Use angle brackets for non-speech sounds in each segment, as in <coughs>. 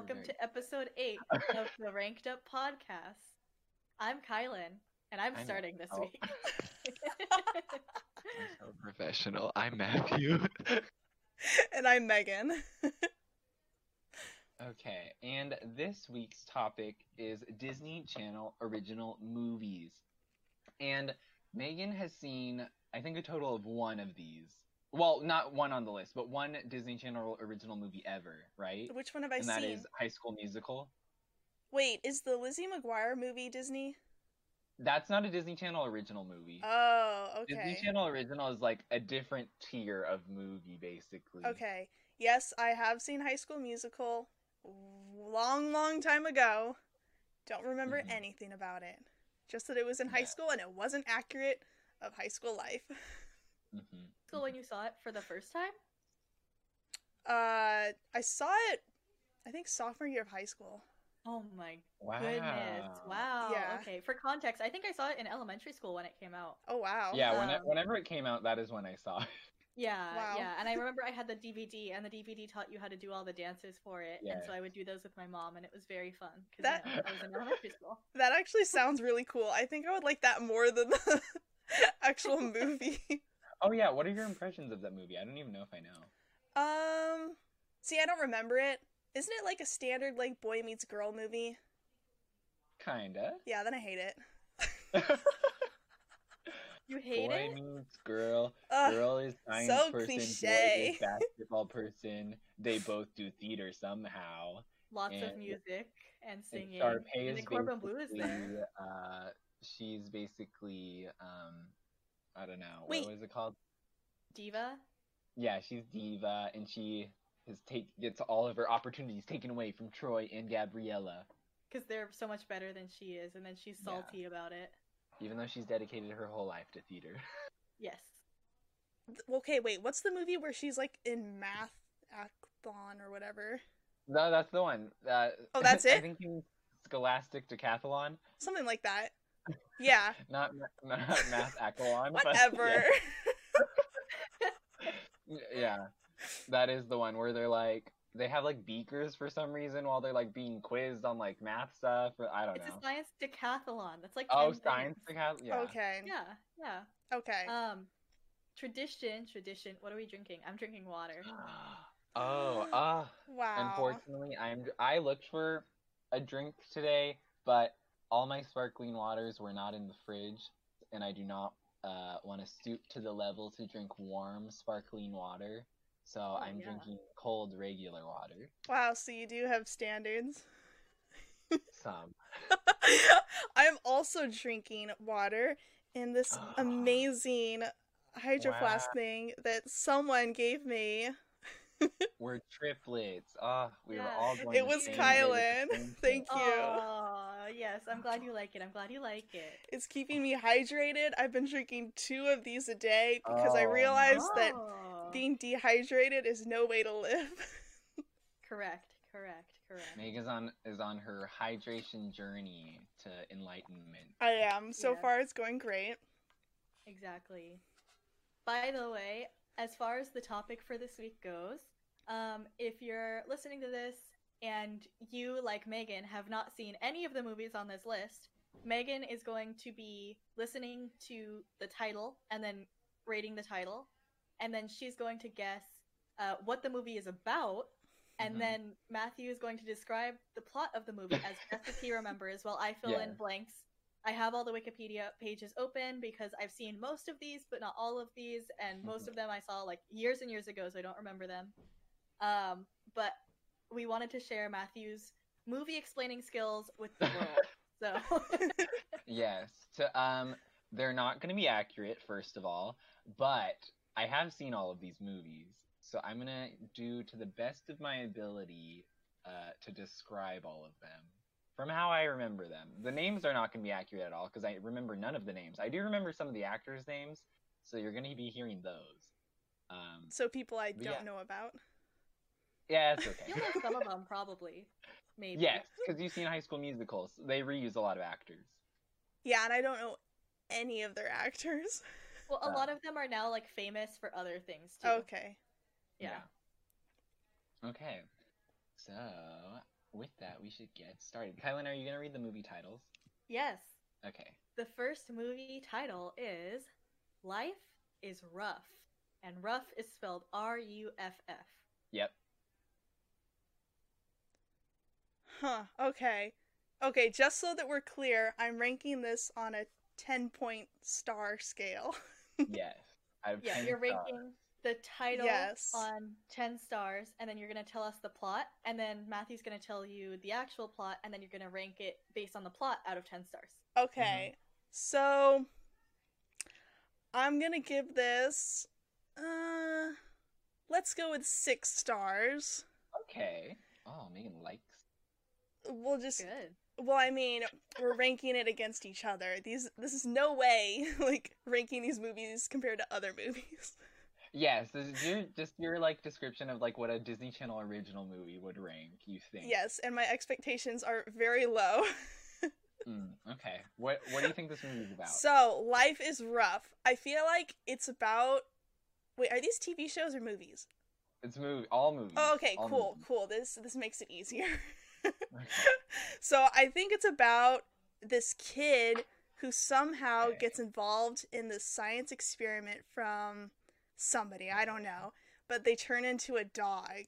welcome very- to episode 8 of the <laughs> Ranked Up podcast. I'm Kylan, and I'm I'm- starting this oh. week. <laughs> I'm so professional. I'm Matthew. <laughs> and I'm Megan. okay, and this week's topic is Disney Channel original movies. And Megan has seen, I think, a total of one of these. Well, not one on the list, but one Disney Channel original movie ever, right? Which one have I and that seen? is High School Musical. Wait, is the Lizzie McGuire movie Disney? That's not a Disney Channel original movie. Oh, okay. Disney. Channel original is like a different tier of movie, basically. Okay. Yes, I have seen High School Musical long, long time ago. Don't remember Mhm. anything about it. Just that it was in high school and it wasn't accurate of high school life. <laughs> hmm so when you saw it for the first time? Uh, I saw it, I think sophomore year of high school. Oh my Wow. goodness. Wow. Yeah. Okay, for context, I think I saw it in elementary school when it came out. Oh wow. Yeah, when Um, whenever it came out, that is when I saw it. Yeah, Wow. yeah. And I remember I had the DVD, and the DVD taught you how to do all the dances for it. And so I would do those with my mom, and it was very fun. Because That- you know, I was in elementary school. <laughs> That actually sounds really cool. I think I would like that more than the <laughs> actual <laughs> movie. Oh yeah, what are your impressions of that movie? I don't even know if I know. Um, see, I don't remember it. Isn't it like a standard like boy meets girl movie? Kinda. Yeah, then I hate it. <laughs> You hate Boy it? Boy meets girl. Ugh, Girl is science so person. cliche. Boy is basketball person. They both do theater somehow. Lots of music and And singing. Sharpay is Even Corbin Bleu is there. uh, she's basically, um, I don't know, Wait. what was it called? Diva? Yeah, she's diva, and she has take gets all of her opportunities taken away from Troy and Gabriella, Because they're so much better than she is, and then she's Yeah. salty about it. even though she's dedicated her whole life to theater. <laughs> Yes. Okay, wait. What's the movie where she's like in math acthon or whatever? no, that's the one. Uh, Oh, <laughs> that's it? I think you mean Scholastic Decathlon, Something like that. Yeah. not not <laughs> math acathlon. Whatever. <laughs> Yeah, yeah, that is the one where they're like they have like beakers for some reason while they're like being quizzed on like math stuff. Or, I don't It's know. a science decathlon. That's like Oh, science. Decathlon. Yeah. Okay. Yeah, yeah. Okay. Um, tradition, tradition. What are we drinking? I'm drinking water. <gasps> <gasps> oh, ah. wow. Unfortunately, I'm I looked for a drink today, but all my sparkling waters were not in the fridge, and I do not uh, want to stoop to the level to drink warm sparkling water. So I'm Oh, yeah. drinking cold regular water. Wow. So you do have standards. Some. <laughs> I am also drinking water in this <gasps> amazing hydro flask Wow. thing that someone gave me. <laughs> We're triplets. Ah, we were all it going. It was same day with the Kylan. <laughs> Thank you. Oh, yes. I'm glad you like it. I'm glad you like it. It's keeping me hydrated. I've been drinking two of these a day because I Oh, realized that Oh. being dehydrated is no way to live. <laughs> correct, correct, correct. Meg is on is on her hydration journey to enlightenment. I am. So Yeah. far, it's going great. Exactly. By the way, as far as the topic for this week goes, um, if you're listening to this and you, like Megan, have not seen any of the movies on this list, Megan is going to be listening to the title and then rating the title, and then she's going to guess uh, what the movie is about. And Mhm. then Matthew is going to describe the plot of the movie as best as he <laughs> remembers, while I fill Yeah. in blanks I have all the Wikipedia pages open because I've seen most of these, but not all of these, and most Mhm. of them I saw like years and years ago, so I don't remember them. Um, but we wanted to share Matthew's movie explaining skills with the world. so <laughs> Yes. To um they're not going to be accurate first of all, but I have seen all of these movies. So I'm going to do to the best of my ability uh to describe all of them from how I remember them. The names are not going to be accurate at all because I remember none of the names. I do remember some of the actors' names, so you're going to be hearing those. Um So people I don't yeah. know about. Yeah, it's I okay. feel like some of them <laughs> probably, maybe. yes, because you've seen High School Musicals. They reuse a lot of actors. Yeah, and I don't know any of their actors. Well, a Uh, lot of them are now like famous for other things too. Okay. Yeah. Okay. So with that, we should get started. Kylan, are you gonna read the movie titles? Yes. Okay. The first movie title is Life is Rough. And rough is spelled R U F F. Yep. Huh. Okay. Okay, just so that we're clear, I'm ranking this on a 10 point star scale. <laughs> Yes. I've Yeah, you're stars. ranking the title Yes. on 10 stars, and then you're going to tell us the plot, and then Matthew's going to tell you the actual plot, and then you're going to rank it based on the plot out of 10 stars. Okay. So I'm going to give this uh let's go with 6 stars. Okay. Oh, Megan likes. We'll just Good. well, I mean, we're ranking it against each other. These this is no way <laughs> like ranking these movies compared to other movies. Yes, this is your, just your like description of like what a Disney Channel original movie would rank. You think? Yes, and my expectations are very low. <laughs> Mm, okay. What What do you think this movie is about? So, life is rough. I feel like it's about. Wait, are these TV shows or movies? it's movie. All movies. Oh, okay, all cool, movies. cool. This this makes it easier. <laughs> Okay. <laughs> so, I think it's about this kid who somehow Okay. gets involved in this science experiment from somebody. I don't know, but they turn into a dog.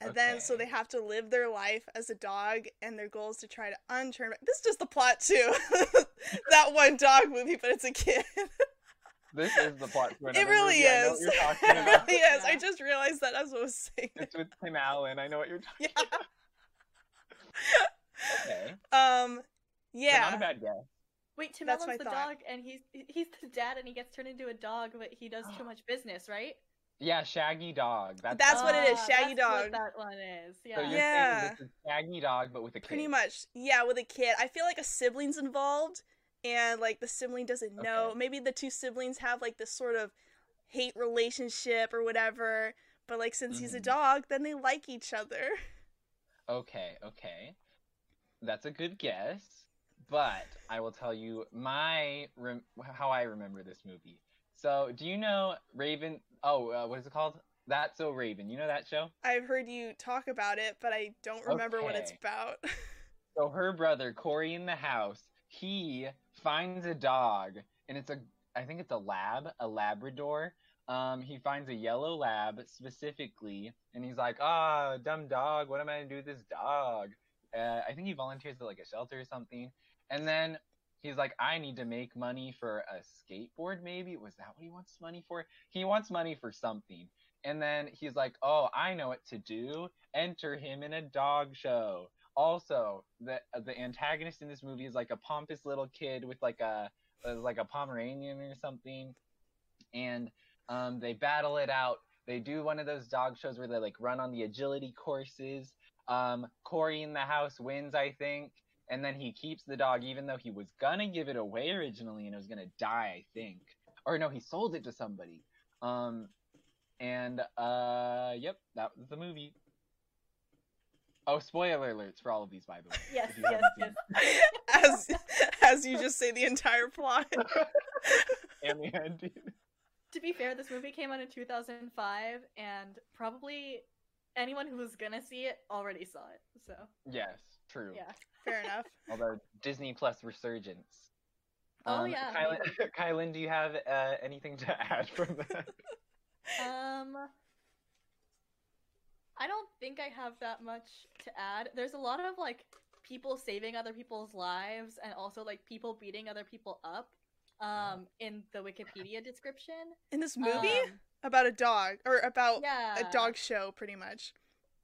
And then, so they have to live their life as a dog, and their goal is to try to unturn. This is just the plot too. <laughs> that one dog movie, but it's a kid. This is the plot to <laughs> It really movie. I know is. what you're talking it really is. I just realized that as I was saying. It's with Tim Allen. I know what you're talking. Yeah. Okay. Um. But Yeah. not a bad guess. Wait, Tim That's Allen's the thought. dog, and he's he's the dad, and he gets turned into a dog, but he does too <gasps> much business, right? Yeah, Shaggy Dog. That's, That's what it is, Ah, Shaggy that's Dog. What that one is. Yeah. you're Yeah. this is Shaggy Dog, but with a kid. Pretty much. Yeah, with a kid. I feel like a sibling's involved, and like the sibling doesn't know. Okay. Maybe the two siblings have like this sort of hate relationship or whatever. But like since he's a Mhm. dog, then they like each other. Okay, okay. That's a good guess, but I will tell you my rem- how I remember this movie. So, do you know Raven? Oh, uh, what is it called? That's So Raven. You know that show? I've heard you talk about it, but I don't remember what it's about. <laughs> So her brother Cory in the house, he finds a dog, and it's a I think it's a lab, a Labrador. Um, he finds a yellow lab specifically, and he's like, "Ah, dumb dog. What am I gonna do with this dog?" Uh, I think he volunteers at like a shelter or something, and then he's like, "I need to make money for a skateboard. Maybe was that what he wants money for? He wants money for something." And then he's like, "Oh, I know what to do. Enter him in a dog show." Also, the the antagonist in this movie is like a pompous little kid with like a uh, like a Pomeranian or something, and um, they battle it out. They do one of those dog shows where they like run on the agility courses. Um, Cory in the house wins, I think, and then he keeps the dog even though he was gonna give it away originally and it was gonna die, I think. Or no, he sold it to somebody. Um, and uh, yep, that was the movie. Oh, spoiler alerts for all of these, by the way. Yes, yes, yes. as as you just say the entire plot. <laughs> and the ending. To be fair, this movie came out in 2005, and probably anyone who was gonna see it already saw it. So Yes, true. yeah. Fair enough. <laughs> Although Disney Plus resurgence. Oh, yeah, Kylan, <laughs> Kylan, do you have uh, anything to <laughs> add from that? Um, I don't think I have that much to add. There's a lot of like people saving other people's lives and also like people beating other people up um in the Wikipedia description. In this movie Um, about a dog or about yeah. a dog show, pretty much.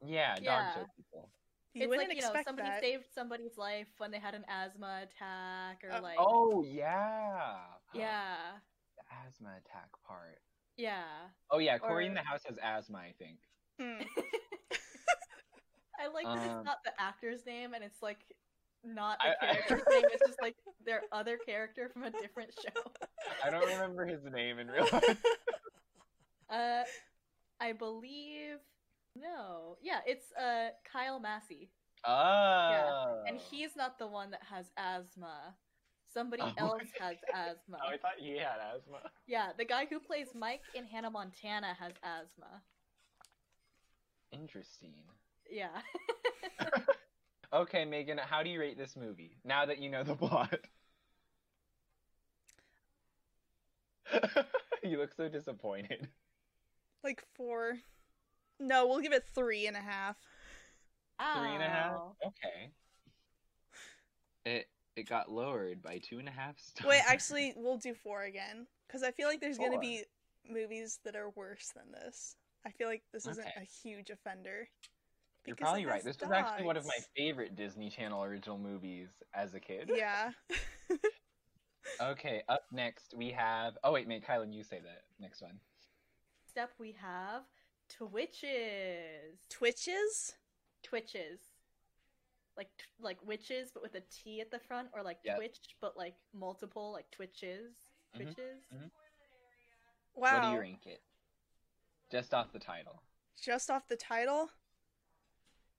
yeah, dog Yeah. show people. You it's wouldn't like you know somebody that. saved somebody's life when they had an asthma attack or Uh, like Oh yeah. yeah The asthma attack part. yeah Oh yeah, Cory in the house has asthma, I think. Hmm. <laughs> I like that Um, it's not the actor's name and it's like not I- character <laughs> I- name. It's just like their other character from a different show. I don't remember his name in real life. <laughs> Uh, I believe no. Yeah, it's uh Kyle Massey, Oh. and he's not the one that has asthma. Somebody Oh, <laughs> else has asthma. Oh, I thought he had asthma. Yeah, the guy who plays Mike in Hannah Montana has asthma. Interesting. Yeah. Okay, Megan, how do you rate this movie now that you know the <laughs> plot? <laughs> you look so disappointed. Like four. No, we'll give it three and a half. Three and a half. Ow. Okay. It it got lowered by two and a half stars. Wait, <laughs> actually, we'll do four again because I feel like there's gonna be movies that are worse than this. I feel like this isn't a huge offender. You're probably right. has This was actually one of my favorite Disney Channel original movies as a kid. Yeah. <laughs> Okay, up next we have. Oh wait, mate, Kylan, you say the next one. Next up we have Twitches. Twitches? Twitches. Like t- like witches, but with a T at the front, or like Yep. Twitch, but like multiple, like Twitches. Twitches. mhm. Wow. What do you rank it? Just off the title. Just off the title?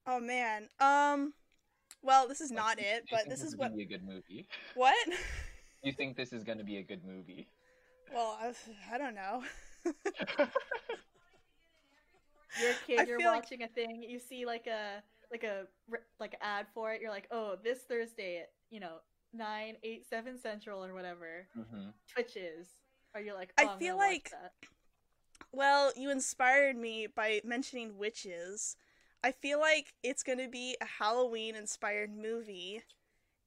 Oh man. Um well, this is Like, not it, you but think this is what be a good movie. what? <laughs> You think this is going to be a good movie? well, I, I don't know. <laughs> You're a I kid. You're feel like- watching a thing. You see like a like a like an ad for it. You're like, oh, this Thursday at you know nine eight seven central or whatever. hmm Twitches. Or you're like, I oh, I'm feel like- that. Well, you inspired me by mentioning witches. I feel like it's going to be a Halloween inspired movie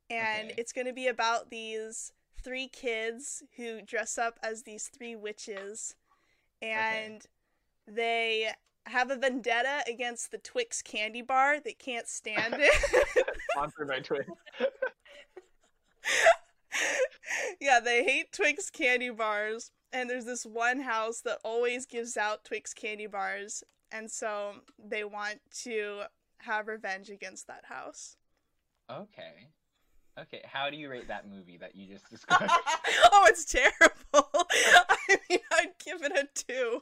and Okay. it's going to be about these three kids who dress up as these three witches and they have a vendetta against the Twix candy bar. They can't stand it. <laughs> Sponsored by Twix. <laughs> yeah, they hate Twix candy bars. And there's this one house that always gives out Twix candy bars. And so they want to have revenge against that house. Okay. Okay, how do you rate that movie that you just <laughs> <laughs> described? oh, it's terrible. <laughs> I mean, I'd give it a two.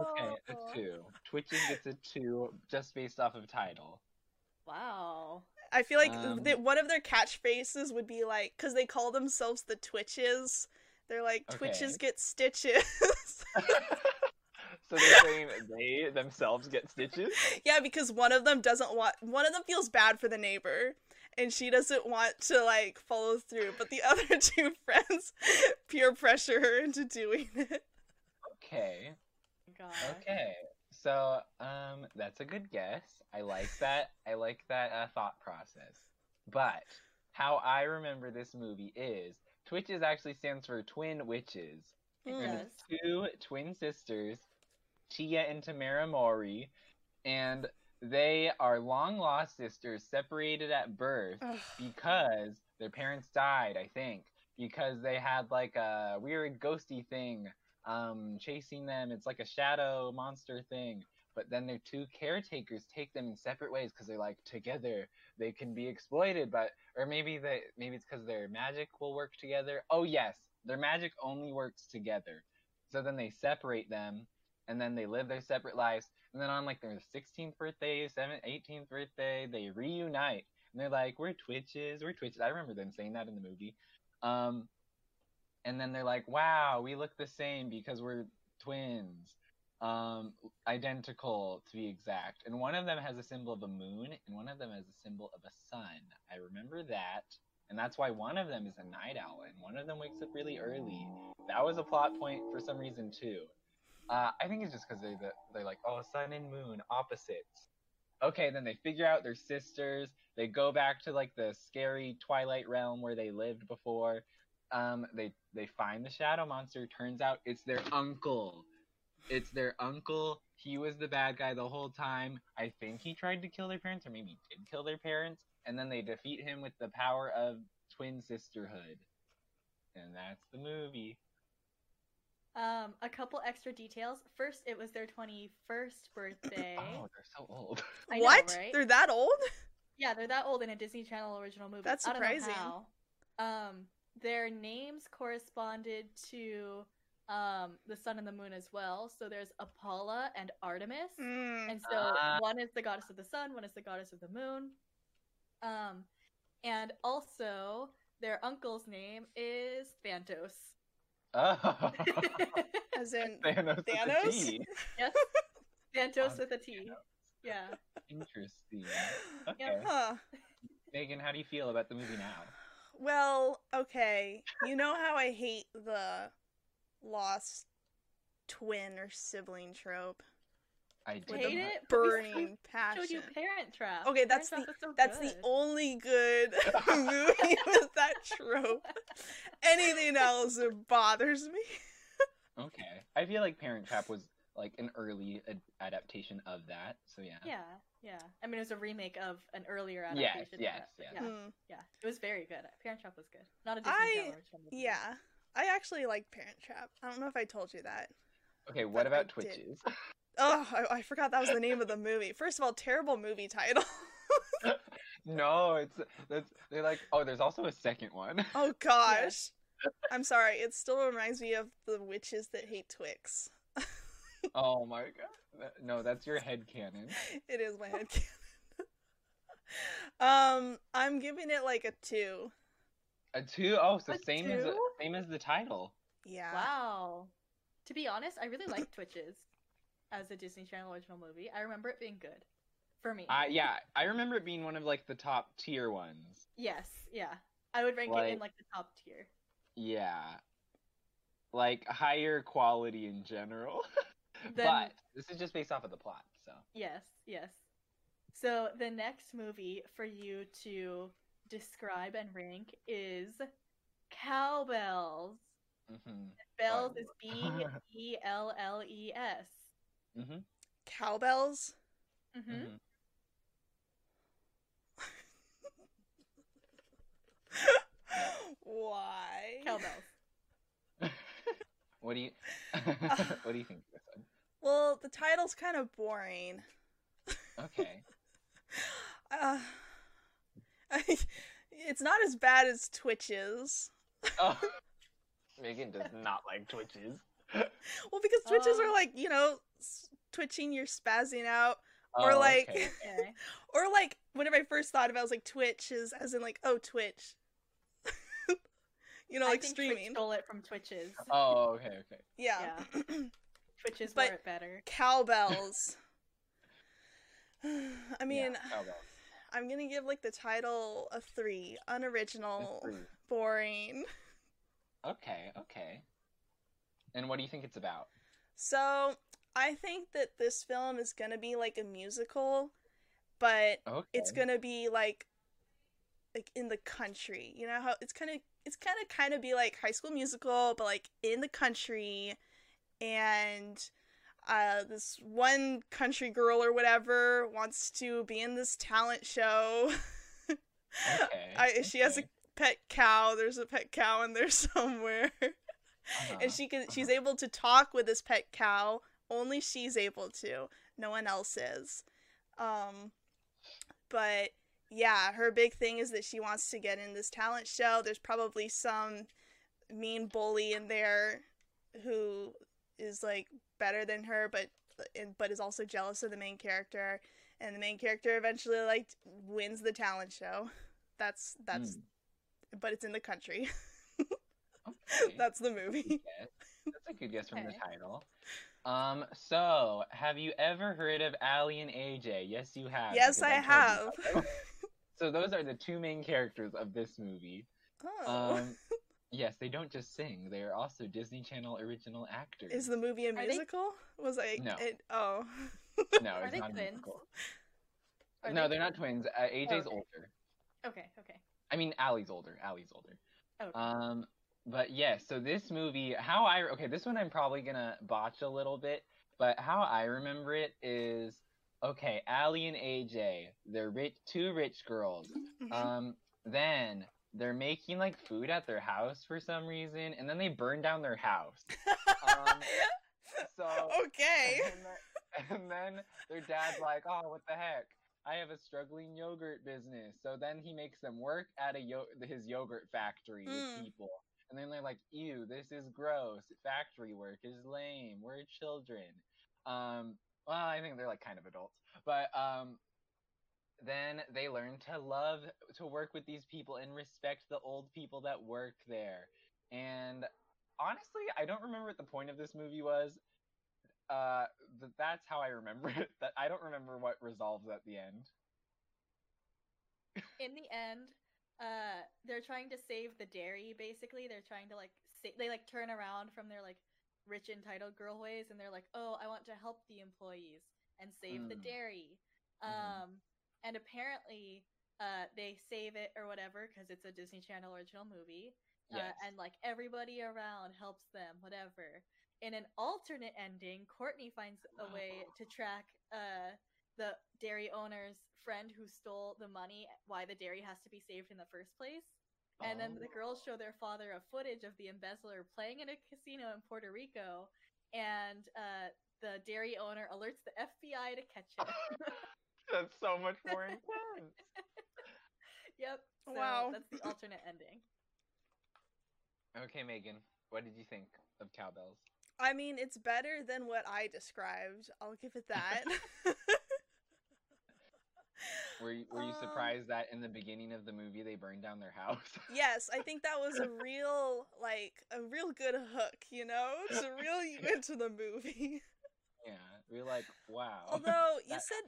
okay, a two. Twitches gets a two just based off of title. Wow. I feel like Um, that one of their catchphrases would be like, because they call themselves the Twitches. They're like, Twitches Okay. get stitches. So they're saying they themselves get stitches? Yeah, because one of them doesn't want one of them feels bad for the neighbor and she doesn't want to like follow through, but the <laughs> other two friends peer pressure her into doing it. Okay. God. Okay. So, um, that's a good guess. I like that. I like that uh, thought process. But how I remember this movie is Twitches actually stands for Twin Witches. It Mm. And does. two twin sisters, Tia and Tamera Mowry, and they are long lost sisters separated at birth Ugh. because their parents died, I think, because they had like a weird ghosty thing um chasing them. It's like a shadow monster thing. But then their two caretakers take them in separate ways because they're like together they can be exploited, but or maybe they maybe it's because their magic will work together. Oh yes, their magic only works together. So then they separate them, and then they live their separate lives. And then on like their 16th birthday, 7th, 18th birthday, they reunite. And they're like, we're Twitches, we're Twitches. I remember them saying that in the movie. Um, and then they're like, wow, we look the same because we're twins. Um, identical to be exact. And one of them has a symbol of a moon, and one of them has a symbol of a sun. I remember that. And that's why one of them is a night owl, and one of them wakes up really early. That was a plot point for some reason too. Uh, I think it's just because they're they're like, oh, sun and moon, opposites. Okay, then they figure out they're sisters. They go back to like the scary Twilight realm where they lived before. Um, they they find the shadow monster. Turns out it's their uncle. It's their uncle. He was the bad guy the whole time. I think he tried to kill their parents, or maybe did kill their parents. And then they defeat him with the power of twin sisterhood. And that's the movie. Um, a couple extra details. First, it was their 21st birthday. <coughs> Oh, they're so old. I know, what? right? They're that old? Yeah, they're that old in a Disney Channel original movie. That's I don't know surprising. how. Um, their names corresponded to um the sun and the moon as well. So there's Apollo and Artemis. Mm. And so Ah. one is the goddess of the sun, one is the goddess of the moon. Um, and also their uncle's name is Thantos. Oh. <laughs> As in <laughs> Thanos. with a Thanos? T. yes, <laughs> Thantos Um, with a T. Yeah. Interesting. Okay. Yeah. Huh. Megan, how do you feel about the movie now? Well, okay. You know how I hate the lost twin or sibling trope I with do. Hate a it? But <laughs> we burning showed passion. you Parent Trap. Okay, that's Parent the so that's good. the only good <laughs> <laughs> movie with that trope. Anything else it bothers me. Okay. I feel like Parent Trap was like an early ad- adaptation of that. So yeah. Yeah, yeah. I mean, it was a remake of an earlier adaptation. of yes, yes. yeah, Hmm. yeah. It was very good. Parent Trap was good. Not a Disney I- Channel movie. Yeah. I actually like Parent Trap. I don't know if I told you that. Okay, what But I about did. Twitches? Oh, I, I forgot that was the name of the movie. First of all, terrible movie title. <laughs> no, it's that's they're like oh, there's also a second one. oh <laughs> gosh. I'm sorry. It still reminds me of the witches that hate Twix. <laughs> oh my god. No, that's your head canon. It is my head canon. um, I'm giving it like a two. A two oh, so A same as the, same as the title. Yeah. Wow. To be honest, I really like Twitches as a Disney Channel original movie. I remember it being good for me. Uh, yeah, I remember it being one of like the top tier ones. Yes, yeah. I would rank it in Like- like the top tier. Yeah. Like higher quality in general. <laughs> Then- but this is just based off of the plot, so. Yes, yes. So the next movie for you to describe and rank is Cowbells. hmm Belles Fun. is B E L L E S. hmm Cowbells. Mm-hmm. hmm <laughs> Why? Cowbells. <laughs> what do you <laughs> what do you think of this one? Well, the title's kind of boring. Okay. Uh, it's not as bad as Twitches. Oh. Megan does not like twitches. <laughs> Well, because Twitches Oh. are um, like, you know, twitching, you're spazzing out. Or Oh, like- okay. <laughs> Okay. Or like, whenever I first thought of it, I was like, Twitch is as in like, oh, Twitch. <laughs> you know, I like think streaming. Twitch stole it from Twitches. Oh, okay, okay. Yeah. <clears throat> Twitches But- wore it better. Cowbells. <sighs> I mean, yeah, cowbell. <sighs> I'm gonna give like the title a three. Unoriginal, It's free. boring. Okay, okay. And what do you think it's about? So I think that this film is gonna be like a musical, but Okay. it's gonna be like like in the country. You know how it's kind of it's kind of kind of be like High School Musical, but like in the country, and uh, this one country girl or whatever wants to be in this talent show. <laughs> Okay, I, she has a pet cow. There's a pet cow in there <laughs> somewhere. Uh-huh. and she can she's able to talk with this pet cow only she's able to. No one else is. Um but yeah her big thing is that she wants to get in this talent show. There's probably some mean bully in there who is like better than her but but is also jealous of the main character. And the main character eventually like wins the talent show. That's that's Mm. but it's in the country <laughs> Okay. that's the movie. That's a good guess from the Okay. title. Um, so have you ever heard of Aly and AJ? Yes, you have. Yes, because I told you have. about them. <laughs> so those are the two main characters of this movie. Oh. Um, <laughs> yes, they don't just sing; they are also Disney Channel original actors. Is the movie a Are they- musical? Was I? No. It, oh. no, Are it's they not a twins? musical. Are No, they- they're not twins. Uh, AJ's Okay. older. Okay, okay. I mean, Aly's older. Aly's older. Okay. Um, but yeah, so this movie, how I okay, this one I'm probably gonna botch a little bit, but how I remember it is okay. Aly and AJ, they're rich, two rich girls. Mhm. Um, then they're making like food at their house for some reason, and then they burn down their house. um, <laughs> so okay. and, then, and then their dad's like, "Oh, what the heck? I have a struggling yogurt business." So then he makes them work at a yo- his yogurt factory Mm. with people, and then they're like, "Ew, this is gross. Factory work is lame. We're children." Um, well, I think they're like kind of adults, but um, then they learn to love to work with these people and respect the old people that work there. And honestly, I don't remember what the point of this movie was. uh, th- that's how I remember <laughs> it. That I don't remember what resolves at the end. In the end, uh, they're trying to save the dairy. Basically, they're trying to like sa- they like turn around from their like rich entitled girl ways, and they're like, "Oh, I want to help the employees and save the Mm. dairy." Mhm. Um, and apparently, uh, they save it or whatever because it's a Disney Channel original movie. Yes. Uh, and like everybody around helps them, whatever. In an alternate ending, Courtney finds a way to track uh, the dairy owner's friend who stole the money, why the dairy has to be saved in the first place. And then the Oh. girls show their father a footage of the embezzler playing in a casino in Puerto Rico, and uh, the dairy owner alerts the FBI to catch him. <laughs> That's so much more intense. <laughs> yep. So Wow. That's the alternate ending. okay, Megan, what did you think of Cowbells? I mean, it's better than what I described. I'll give it that. <laughs> Were you, were you Um, surprised that in the beginning of the movie they burned down their house? <laughs> yes, I think that was a real, like, a real good hook, you know, to reel you <laughs> into the movie. yeah, we are like, wow. Although <laughs> you That- said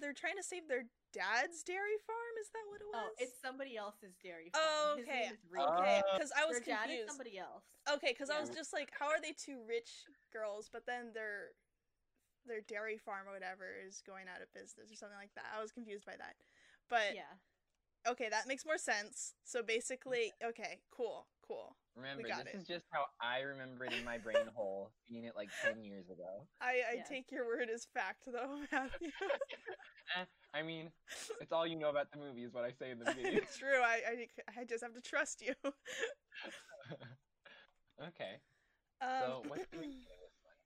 they're trying to save their dad's dairy farm, is that what it was? Oh, it's somebody else's dairy farm. Oh, His okay. name okay, Uh, because I was Their dad is confused. somebody else. Okay, because I was just like, how are they two rich girls, but then their their dairy farm or whatever is going out of business or something like that. I was confused by that. But Yeah. okay, that makes more sense. So basically, okay, cool, cool. Remember, this it. is just how I remember it in my brain hole, <laughs> seeing it like 10 years ago. I, I Yeah. take your word as fact, though, <laughs> Matthew. <laughs> I mean, it's all you know about the movie, is what I say in the beginning. it's true. I, I I just have to trust you. okay, Um, so what's the <clears throat> rating of this one?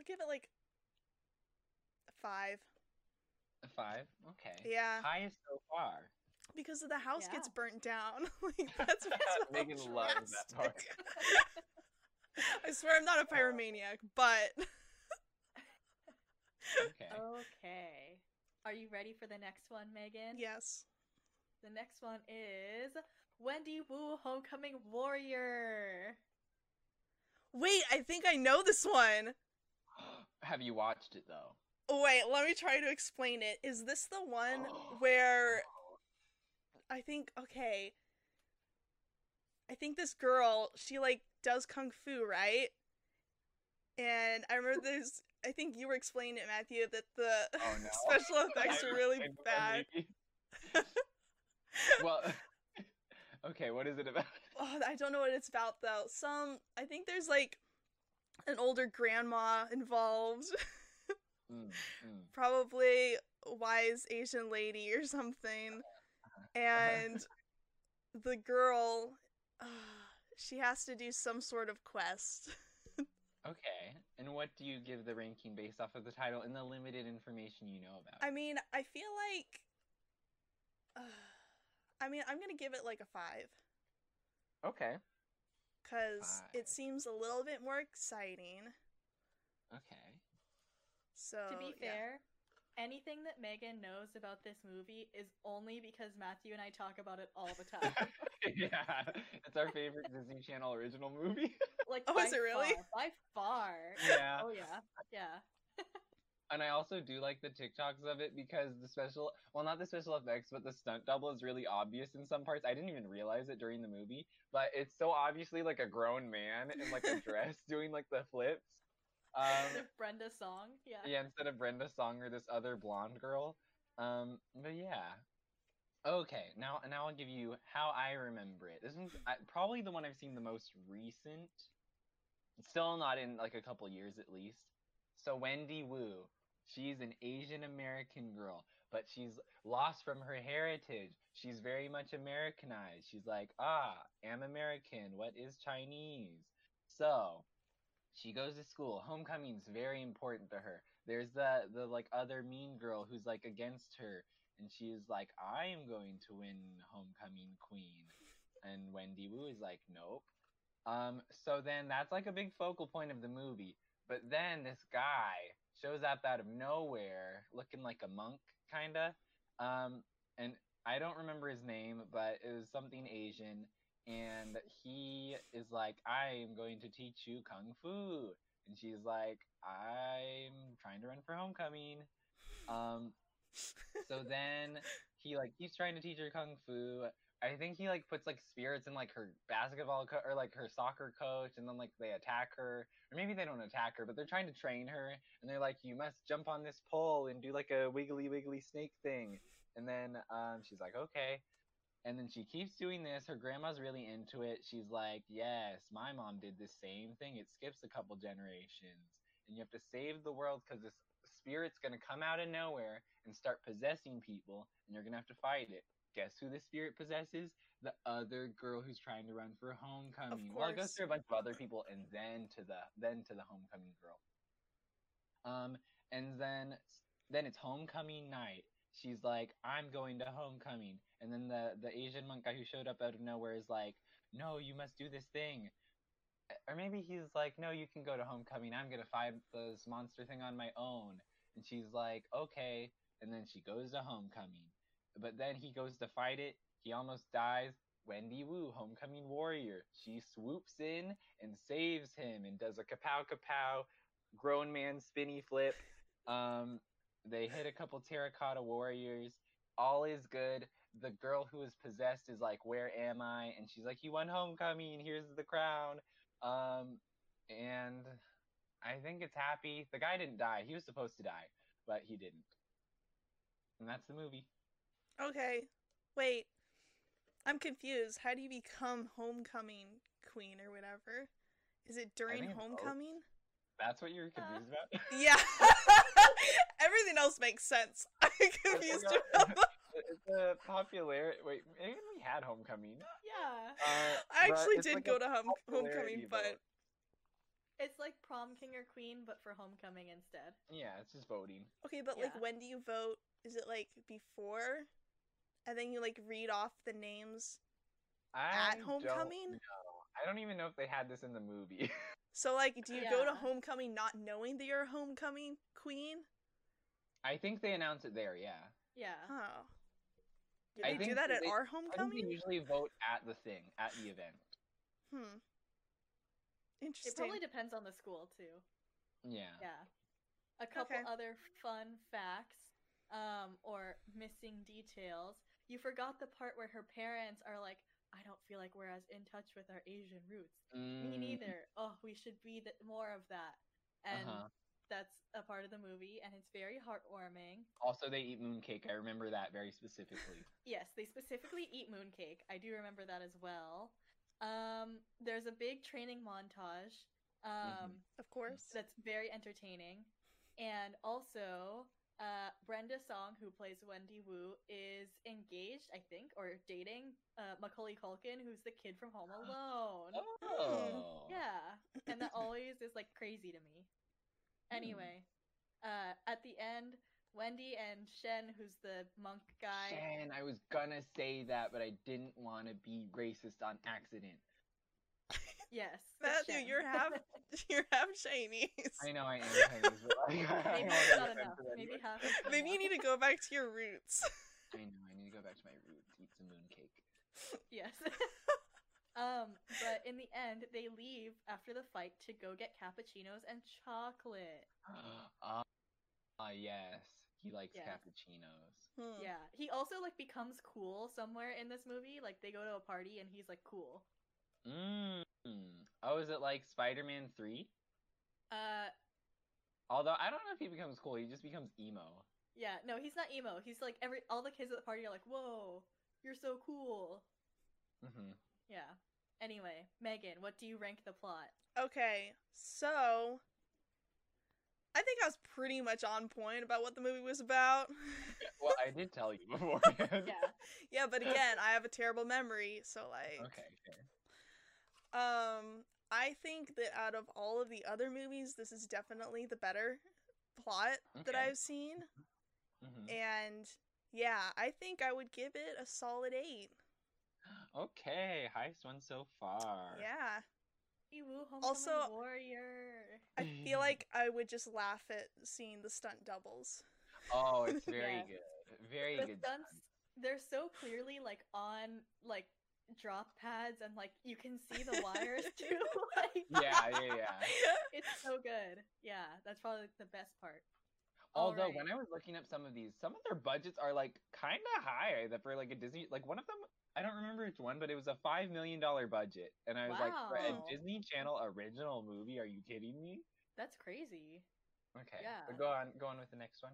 I'll give it like a five. A five? Okay. Yeah, Highest so far. because of the house gets burnt down. <laughs> like <laughs> that's what's Megan so loves that part. <laughs> I swear I'm not a oh. pyromaniac, but Okay. Okay. Are you ready for the next one, Megan? yes. The next one is Wendy Wu Homecoming Warrior. Wait, I think I know this one. Have you watched it though? Wait, let me try to explain it. Is this the one <gasps> where I think okay. I think this girl, she like does kung fu, right? And I remember there's I think you were explaining it, Matthew, that the Oh, no. <laughs> special <laughs> effects are really bad. <laughs> well, okay. What is it about? Oh, I don't know what it's about though. Some I think there's like an older grandma involved, <laughs> Mm, mm. probably a wise Asian lady or something. And <laughs> the girl uh, she has to do some sort of quest. <laughs> Okay. And what do you give the ranking based off of the title and the limited information you know about? I mean, I feel like uh, <sighs> I mean, I'm going to give it like a 5 okay. Cuz it seems a little bit more exciting. Okay. So to be Oh, yeah. fair, anything that Megan knows about this movie is only because Matthew and I talk about it all the time. <laughs> yeah, it's our favorite Disney Channel original movie. Oh, like, oh, is it really? Far, by far. yeah. Oh yeah, yeah. And I also do like the TikToks of it because the special, well, not the special effects, but the stunt double is really obvious in some parts. I didn't even realize it during the movie, but it's so obviously like a grown man in like a <laughs> dress doing like the flips. Um, Brenda song. Yeah. yeah, instead of Brenda Song or this other blonde girl. Um, but yeah. Okay, now now I'll give you how I remember it. This one's I, probably the one I've seen the most recent. Still not in like a couple years at least. So Wendy Wu, she's an Asian American girl, but she's lost from her heritage. She's very much Americanized. She's like, ah, I'm American. What is Chinese? So she goes to school. Homecoming's very important to her. There's the the like other mean girl who's like against her, and she's like, I am going to win homecoming queen. And Wendy Wu is like, nope. Um, so then that's like a big focal point of the movie. But then this guy shows up out of nowhere, looking like a monk, kinda. Um, and I don't remember his name, but it was something Asian. and he is like, I'm going to teach you kung fu. And she's like, I'm trying to run for homecoming. Um, so then he like keeps trying to teach her kung fu. I think he like puts like spirits in like her basketball co- or like her soccer coach, and then like they attack her, or maybe they don't attack her, but they're trying to train her, and they're like, you must jump on this pole and do like a wiggly wiggly snake thing, and then um, she's like, okay, and then she keeps doing this. Her grandma's really into it. She's like, yes, my mom did the same thing. It skips a couple generations, and you have to save the world because this spirit's gonna come out of nowhere and start possessing people, and you're gonna have to fight it. Guess who the spirit possesses? The other girl who's trying to run for homecoming. Well, it goes course. through a bunch of other people, and then to the then to the homecoming girl. Um, and then then it's homecoming night. She's like, I'm going to homecoming, and then the the Asian monk guy who showed up out of nowhere is like, No, you must do this thing. Or maybe he's like, No, you can go to homecoming. I'm gonna fight this monster thing on my own. And she's like, Okay. And then she goes to homecoming. But then he goes to fight it. He almost dies. Wendy Wu, homecoming warrior. She swoops in and saves him and does a kapow kapow, grown man spinny flip. Um, they hit a couple terracotta warriors. All is good. The girl who is possessed is like, "Where am I?" And she's like, "You won homecoming. Here's the crown." Um, and I think it's happy. The guy didn't die. He was supposed to die, but he didn't. And that's the movie. Okay, wait. I'm confused. How do you become homecoming queen or whatever? Is it during think it's both. homecoming? That's what you're confused about. <laughs> Yeah. <laughs> Everything else makes sense. <laughs> I'm confused forgot. about it's a popular. Wait, maybe we had homecoming. Yeah. Uh, I actually did like go to hom- popularity homecoming, vote. but It's like prom king or queen, but for homecoming instead. Yeah, it's just voting. okay, but like when do you vote? Is it like before? And then you like read off the names. I At homecoming? Don't know. I don't even know if they had this in the movie. <laughs> So like do you go to homecoming not knowing that you're a homecoming queen? I think they announce it there. Yeah. Yeah. Oh. Did I they do think that at they- our I think homecoming? they usually vote at the thing, at the event. Hmm. Interesting. It probably depends on the school too. Yeah. Yeah. A couple Okay. other fun facts, um, or missing details. You forgot the part where her parents are like, "I don't feel like we're as in touch with our Asian roots." Me Mm, neither. Oh, we should be th- more of that. And Uh-huh. that's a part of the movie, and it's very heartwarming. Also, they eat mooncake. I remember that very specifically. <laughs> Yes, they specifically eat mooncake. I do remember that as well. Um, there's a big training montage. Um, Of course. that's very entertaining. And also, uh, Brenda Song, who plays Wendy Wu, is engaged, I think, or dating uh, Macaulay Culkin, who's the kid from Home <gasps> Alone. Oh. Yeah, and that always is like crazy to me. Anyway, uh, at the end, Wendy and Shen, who's the monk guy, Shen, I was gonna say that, but I didn't want to be racist on accident. Yes, Matthew, Shen. you're half <laughs> <laughs> you're half Chinese. I know I am <laughs> Chinese, but like, Maybe don't it's not enough. Maybe half. is Maybe you need to go back to your roots. I know. I need to go back to my roots, eat some mooncake. Yes. um, but in the end, they leave after the fight to go get cappuccinos and chocolate. Ah, <gasps> ah, yes. He likes Yeah. cappuccinos. Hmm. Yeah. He also like becomes cool somewhere in this movie. Like they go to a party and he's like cool. Mm. Oh, is it like Spider-Man Three? Uh, Although I don't know if he becomes cool. He just becomes emo. yeah. No, he's not emo. He's like every all the kids at the party are like, "Whoa, you're so cool." hmm Yeah. Anyway, Megan, what do you rank the plot? Okay, so I think I was pretty much on point about what the movie was about. <laughs> Well, I did tell you <laughs> before. Yeah. yeah, but <laughs> again, I have a terrible memory, so like Okay. Okay. Um, I think that out of all of the other movies, this is definitely the better plot that I've seen. hmm And yeah, I think I would give it a solid eight. Okay. Highest one so far. Yeah. Woo, Also- warrior. I feel <laughs> like I would just laugh at seeing the stunt doubles. Oh, it's <laughs> very Yeah. good. Very the good. stunts they're so clearly like on like drop pads and like you can see the wires <laughs> too. <laughs> like, Yeah, yeah, yeah. it's so good. Yeah, that's probably the best part. Although Alright. when I was looking up some of these, some of their budgets are like kind of high. That for like a Disney, like one of them, I don't remember which one, but it was a five million dollar budget, and I was like, for a Disney Channel original movie, are you kidding me? That's crazy. Okay, Yeah. so go on, go on with the next one.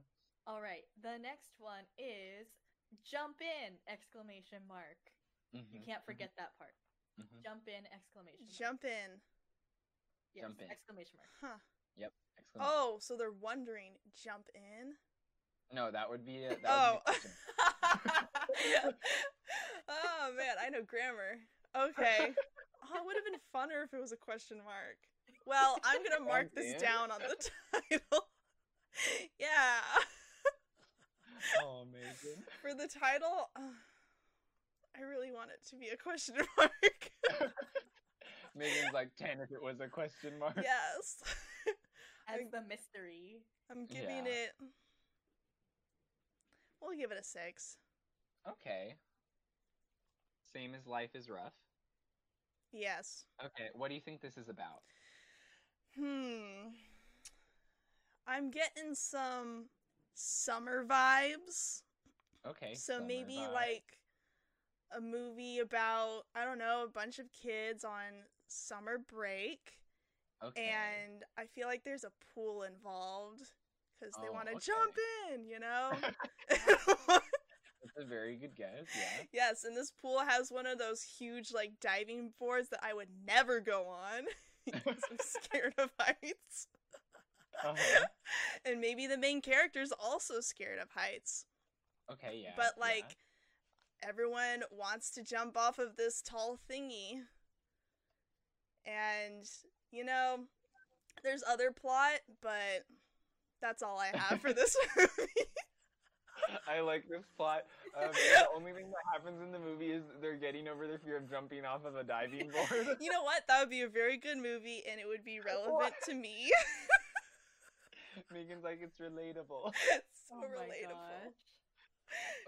All right, the next one is jump in exclamation mark. You Mhm, can't forget that part. mhm, mhm. Jump in exclamation mark. Jump in. Yes, jump in. exclamation mark. Huh. Exclamation. Oh, so they're wondering, jump in? no, that would be it. Oh. That would be <laughs> oh man, I know grammar. Okay. <laughs> Oh, it would have been funner if it was a question mark. Well, I'm gonna mark this in? down on the <laughs> title. yeah. oh, Megan. For the title, uh, I really want it to be a question <laughs> mark. <laughs> Megan's like ten if it was a question mark. yes. As I- the mystery. I'm giving Yeah. it. We'll give it a six. Okay. Same as life is rough. Yes. Okay, what do you think this is about? Hmm. I'm getting some summer vibes. Okay. so summer maybe vibe. like a movie about I don't know a bunch of kids on summer break, okay. and I feel like there's a pool involved because they Oh, want to okay. jump in, you know. <laughs> That's a very good guess. Yeah. yes, and this pool has one of those huge like diving boards that I would never go on <laughs> because I'm scared of heights. Uh-huh. <laughs> and maybe the main character's also scared of heights. Okay. Yeah. but yeah. Like everyone wants to jump off of this tall thingy and you know there's other plot but that's all i have for this <laughs> movie <laughs> I like this plot. Um, <laughs> the only thing that happens in the movie is they're getting over their fear of jumping off of a diving board. you know what that would be a very good movie and it would be relevant to me Megan's like it's relatable. it's so oh my relatable gosh.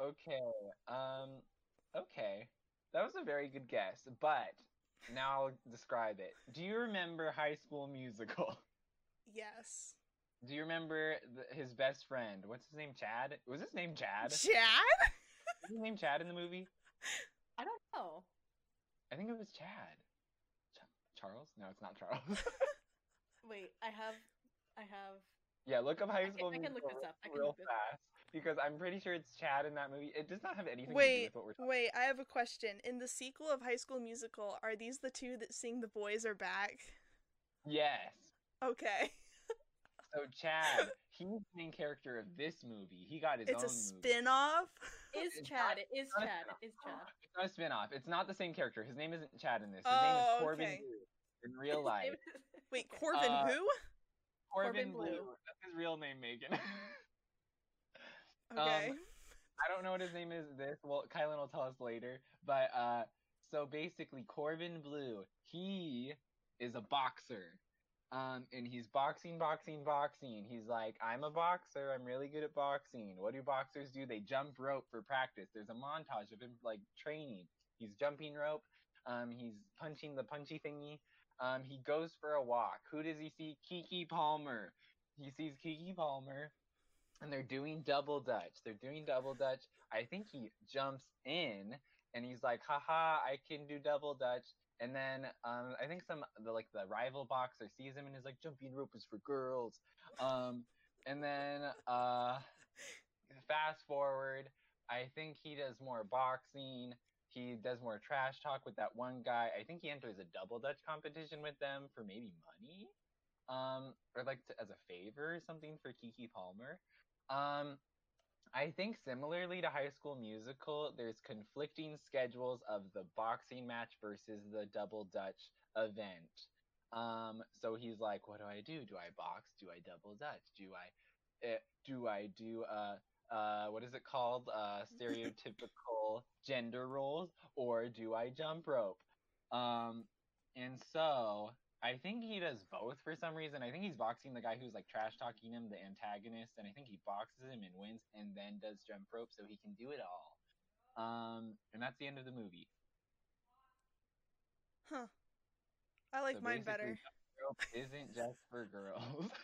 Okay. Um. Okay. That was a very good guess, but now I'll describe it. Do you remember High School Musical? <laughs> yes Do you remember the, his best friend? What's his name? Chad. Was his name Chad? Was chad his name Chad in the movie? I don't know. I think it was Chad. Ch- Charles? No, it's not Charles. <laughs> Wait, I have, I have. yeah, look up High can- School I can look this up. I can real look this up. Fast because I'm pretty sure it's Chad in that movie. It does not have anything to do with what we're talking. About. Wait i have a question in the sequel of high school musical are these the two that sing the boys are back Yes. okay <laughs> So Chad, <laughs> he's the main character of this movie. He got his it's own a movie. spin-off Is It's Chad? not- It is Chad. spin-off. It is Chad. It's not a spin-off. It's not the same character. His name isn't Chad in this. His Oh, name is Corbin okay. In real life. Wait, Corbin Uh, who? Corbin, Corbin Bleu. Bleu. That's his real name, Megan. <laughs> Okay. um, I don't know what his name is. This well, Kylan will tell us later. But uh, so basically, Corbin Bleu, he is a boxer. Um, and he's boxing, boxing, boxing. He's like, I'm a boxer. I'm really good at boxing. What do boxers do? They jump rope for practice. There's a montage of him like training. He's jumping rope. Um, he's punching the punchy thingy. Um, he goes for a walk. Who does he see? Keke Palmer. He sees Keke Palmer, and they're doing double dutch. They're doing double dutch. I think he jumps in, and he's like, "Haha, I can do double dutch." And then um, I think some the like the rival boxer sees him and is like, "Jumping rope is for girls." Um, and then uh, fast forward, I think he does more boxing. He does more trash talk with that one guy. I think he enters a double dutch competition with them for maybe money, um, or like to, as a favor or something for Keke Palmer. Um, I think similarly to High School Musical, there's conflicting schedules of the boxing match versus the double dutch event. Um, so he's like, "What do I do? Do I box? Do I double dutch? Do I, uh, do I do uh, uh, what is it called? Uh, stereotypical <laughs> gender roles, or do I jump rope?" Um, and so I think he does both for some reason. I think he's boxing the guy who's like trash talking him, the antagonist, and I think he boxes him and wins, and then does jump rope so he can do it all. Um, and that's the end of the movie. Huh. I like So mine better. Jump rope isn't just for girls. <laughs>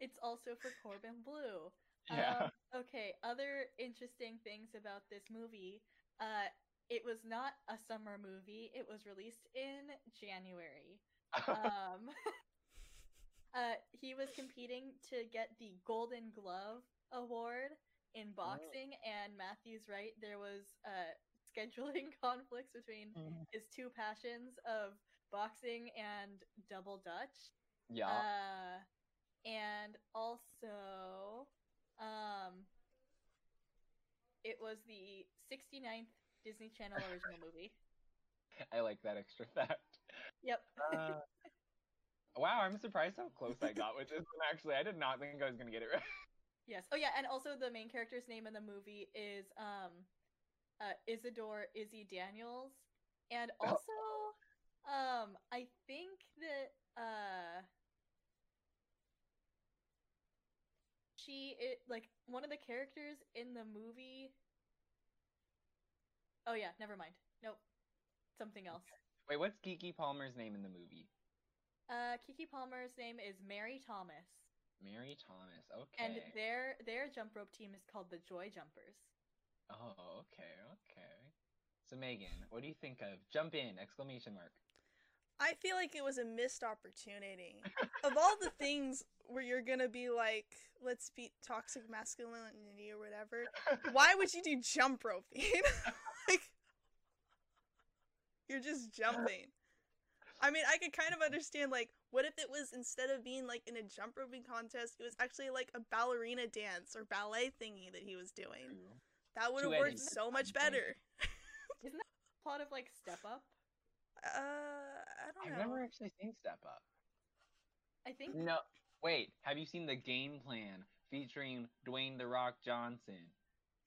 It's also for Corbin Bleu. yeah. Um, okay, other interesting things about this movie. Uh, it was not a summer movie. It was released in January. <laughs> Um, <laughs> uh, he was competing to get the Golden Glove Award in boxing, and Matthew's right. There was uh, <laughs> scheduling conflicts between Mm. his two passions of boxing and double dutch. yeah. Uh, and also, um, it was the 69th Disney Channel original movie. <laughs> I like that extra fact. Yep. Uh, wow, I'm surprised how close I got with this one. Actually, I did not think I was gonna get it right. <laughs> Yes. Oh yeah, and also the main character's name in the movie is um, uh, Isadore Izzy Daniels, and Oh. also, um, I think that uh. She it like one of the characters in the movie Oh yeah, never mind. Nope. Something else. Wait, what's Keke Palmer's name in the movie? Uh Keke Palmer's name is Mary Thomas. Mary Thomas. Okay. And their their jump rope team is called the Joy Jumpers. Oh, okay, okay. So Megan, what do you think of Jump In! Exclamation mark. I feel like it was a missed opportunity. of all the things where you're gonna be like, let's beat toxic masculinity or whatever, why would you do jump roping? <laughs> like, you're just jumping. I mean, I could kind of understand, like, what if it was instead of being like in a jump roping contest, it was actually like a ballerina dance or ballet thingy that he was doing? That would have worked edges. so much I'm better. Plot of like Step Up. Uh, I don't know. I've never actually seen Step Up. I think No, wait. Have you seen the Game Plan featuring Dwayne the Rock Johnson?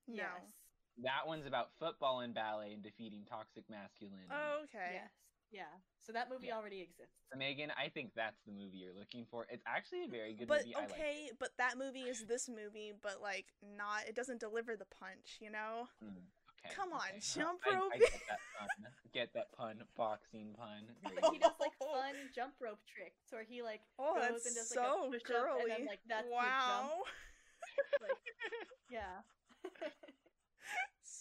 No. yes. That one's about football and ballet and defeating toxic masculinity. Oh, okay. Yes. Yeah. So that movie Yeah. already exists. So Megan, I think that's the movie you're looking for. It's actually a very good But movie. I like okay, but that movie is this movie, but like not. It doesn't deliver the punch, you know. Mm, okay. Come on, okay. jump I- I, rope. get that pun. Get that pun. Boxing pun. There Like, he does like <laughs> fun jump rope tricks where he like Oh, goes that's and does so like a push up and then like that's the wow, jump. <laughs> Like, yeah. <laughs>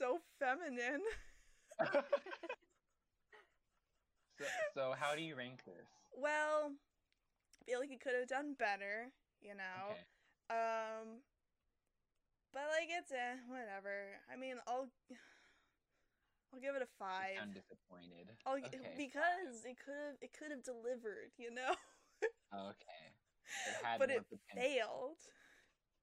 so feminine. <laughs> so, so how do you rank this? Well, I feel like it could have done better, you know. Okay. Um, but like it's eh, whatever. I mean, I'll I'll give it a five. sound disappointed. I'll, okay. because it could have it could have delivered, you know. <laughs> Okay. It but it potential. failed.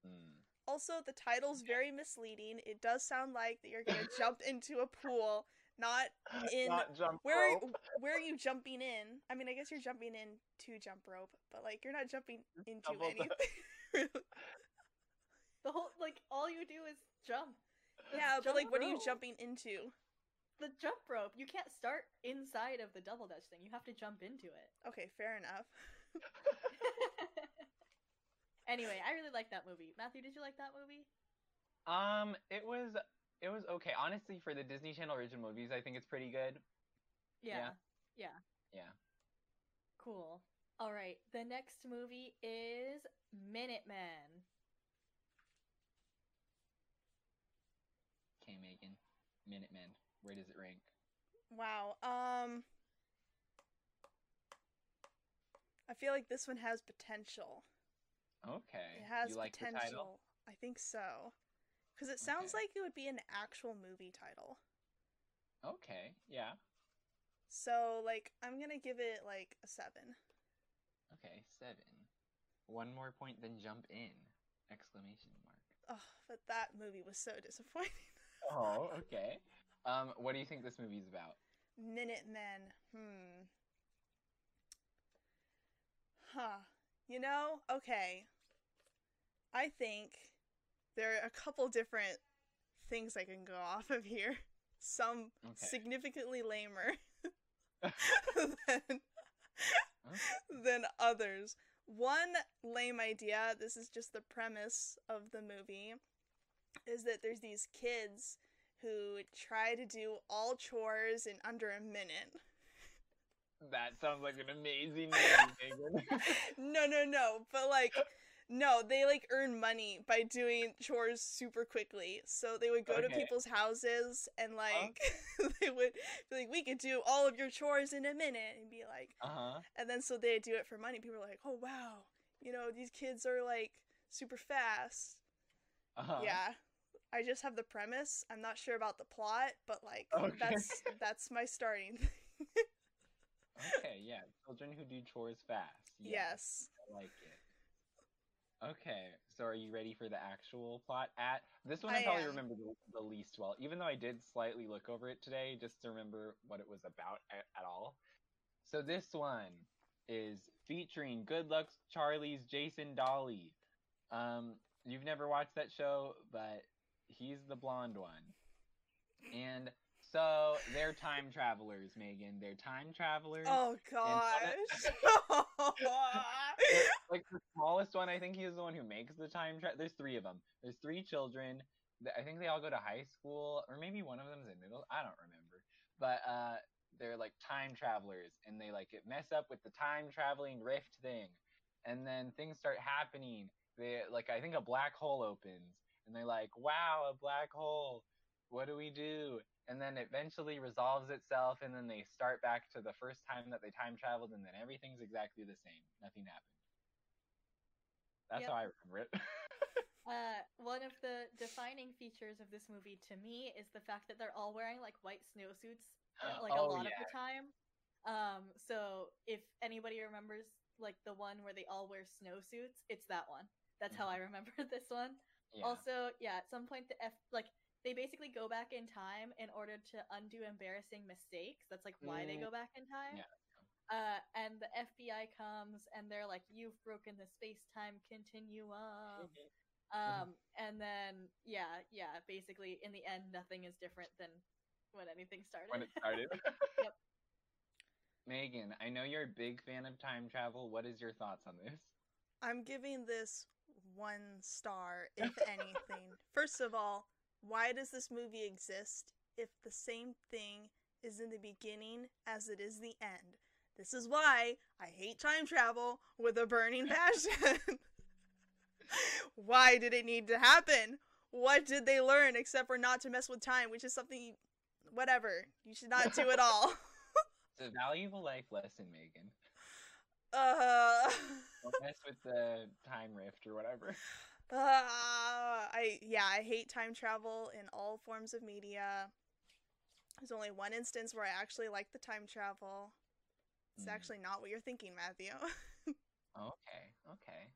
Hmm. Also, the title's very misleading. It does sound like that you're gonna <laughs> jump into a pool, not in Not jump where rope. <laughs> where are you jumping in? I mean, I guess you're jumping in to jump rope, but like you're not jumping into double anything. <laughs> The whole like all you do is jump. The yeah, but jump like, what are you jumping into? The jump rope. You can't start inside of the double dutch thing. You have to jump into it. Okay, fair enough. Anyway, I really like that movie. Matthew, did you like that movie? Um, it was it was okay. Honestly, for the Disney Channel original movies, I think it's pretty good. Yeah. Yeah. Yeah. Yeah. Cool. All right. The next movie is Minutemen. Okay, Megan. Minutemen. Where does it rank? Wow. Um, I feel like this one has potential. Okay. It has you like the potential. title? I think so. Because it sounds Okay. like it would be an actual movie title. Okay. Yeah. So, like, I'm gonna give it like a seven. Okay. Seven. One more point than jump in! Exclamation mark. Oh, but that movie was so disappointing. <laughs> Oh, okay. Um, what do you think this movie's about? Minutemen. Hmm. Huh. You know, okay. I think there are a couple different things I can go off of here. <laughs> Some Okay. significantly lamer <laughs> than, Okay. than others. One lame idea, this is just the premise of the movie, is that there's these kids who try to do all chores in under a minute. That sounds like an amazing <laughs> Megan. <laughs> no, no, no. But like, no, they like earn money by doing chores super quickly. So they would go to people's houses and like <laughs> they would be like, "We could do all of your chores in a minute," and be like, Uh huh. and then so they do it for money. People are like, "Oh wow, you know these kids are like super fast." Uh huh. Yeah. I just have the premise. I'm not sure about the plot, but like Okay. that's that's my starting. Okay. Yeah. Children who do chores fast. Yeah, yes. I like it. Okay. So are you ready for the actual plot? At this one, I, I probably am. remember the, the least well, even though I did slightly look over it today just to remember what it was about at, at all. So this one is featuring Good Luck Charlie's Jason Dolley. Um, you've never watched that show, but he's the blonde one. And so they're time travelers, Megan. They're time travelers. Oh gosh. <laughs> like the smallest one, I think he is the one who makes the time tra- There's three of them. There's three children. I think they all go to high school, or maybe one of them's in middle. I don't remember. But uh, they're like time travelers, and they like mess up with the time traveling rift thing, and then things start happening. They like I think a black hole opens, and they're like, "Wow, a black hole! What do we do?" And then eventually resolves itself, and then they start back to the first time that they time traveled, and then everything's exactly the same. Nothing happened. That's Yep. how I remember it. <laughs> Uh, one of the defining features of this movie to me is the fact that they're all wearing like white snowsuits <gasps> like a Oh, lot yeah. of the time. Um, so if anybody remembers like the one where they all wear snowsuits, it's that one. That's how I remember <laughs> this one. Yeah. Also, yeah, at some point the F like they basically go back in time in order to undo embarrassing mistakes. That's like why they Mm. go back in time. Yeah. Uh, and the FBI comes and they're like, "You've broken the space-time continuum." <laughs> Um, and then yeah, yeah, basically in the end, nothing is different than when anything started. when it started. <laughs> Yep. Megan, I know you're a big fan of time travel. What is your thoughts on this? I'm giving this one star, if <laughs> anything. First of all, why does this movie exist if the same thing is in the beginning as it is the end? This is why I hate time travel with a burning passion. <laughs> why did it need to happen? What did they learn except for not to mess with time, which is something, you, whatever, you should not do at all. <laughs> It's a valuable life lesson, Megan. uh, Don't mess with the time rift or whatever. <laughs> Uh, I yeah, I hate time travel in all forms of media. There's only one instance where I actually like the time travel. It's Mm. actually not what you're thinking, Matthew. <laughs> Okay, okay.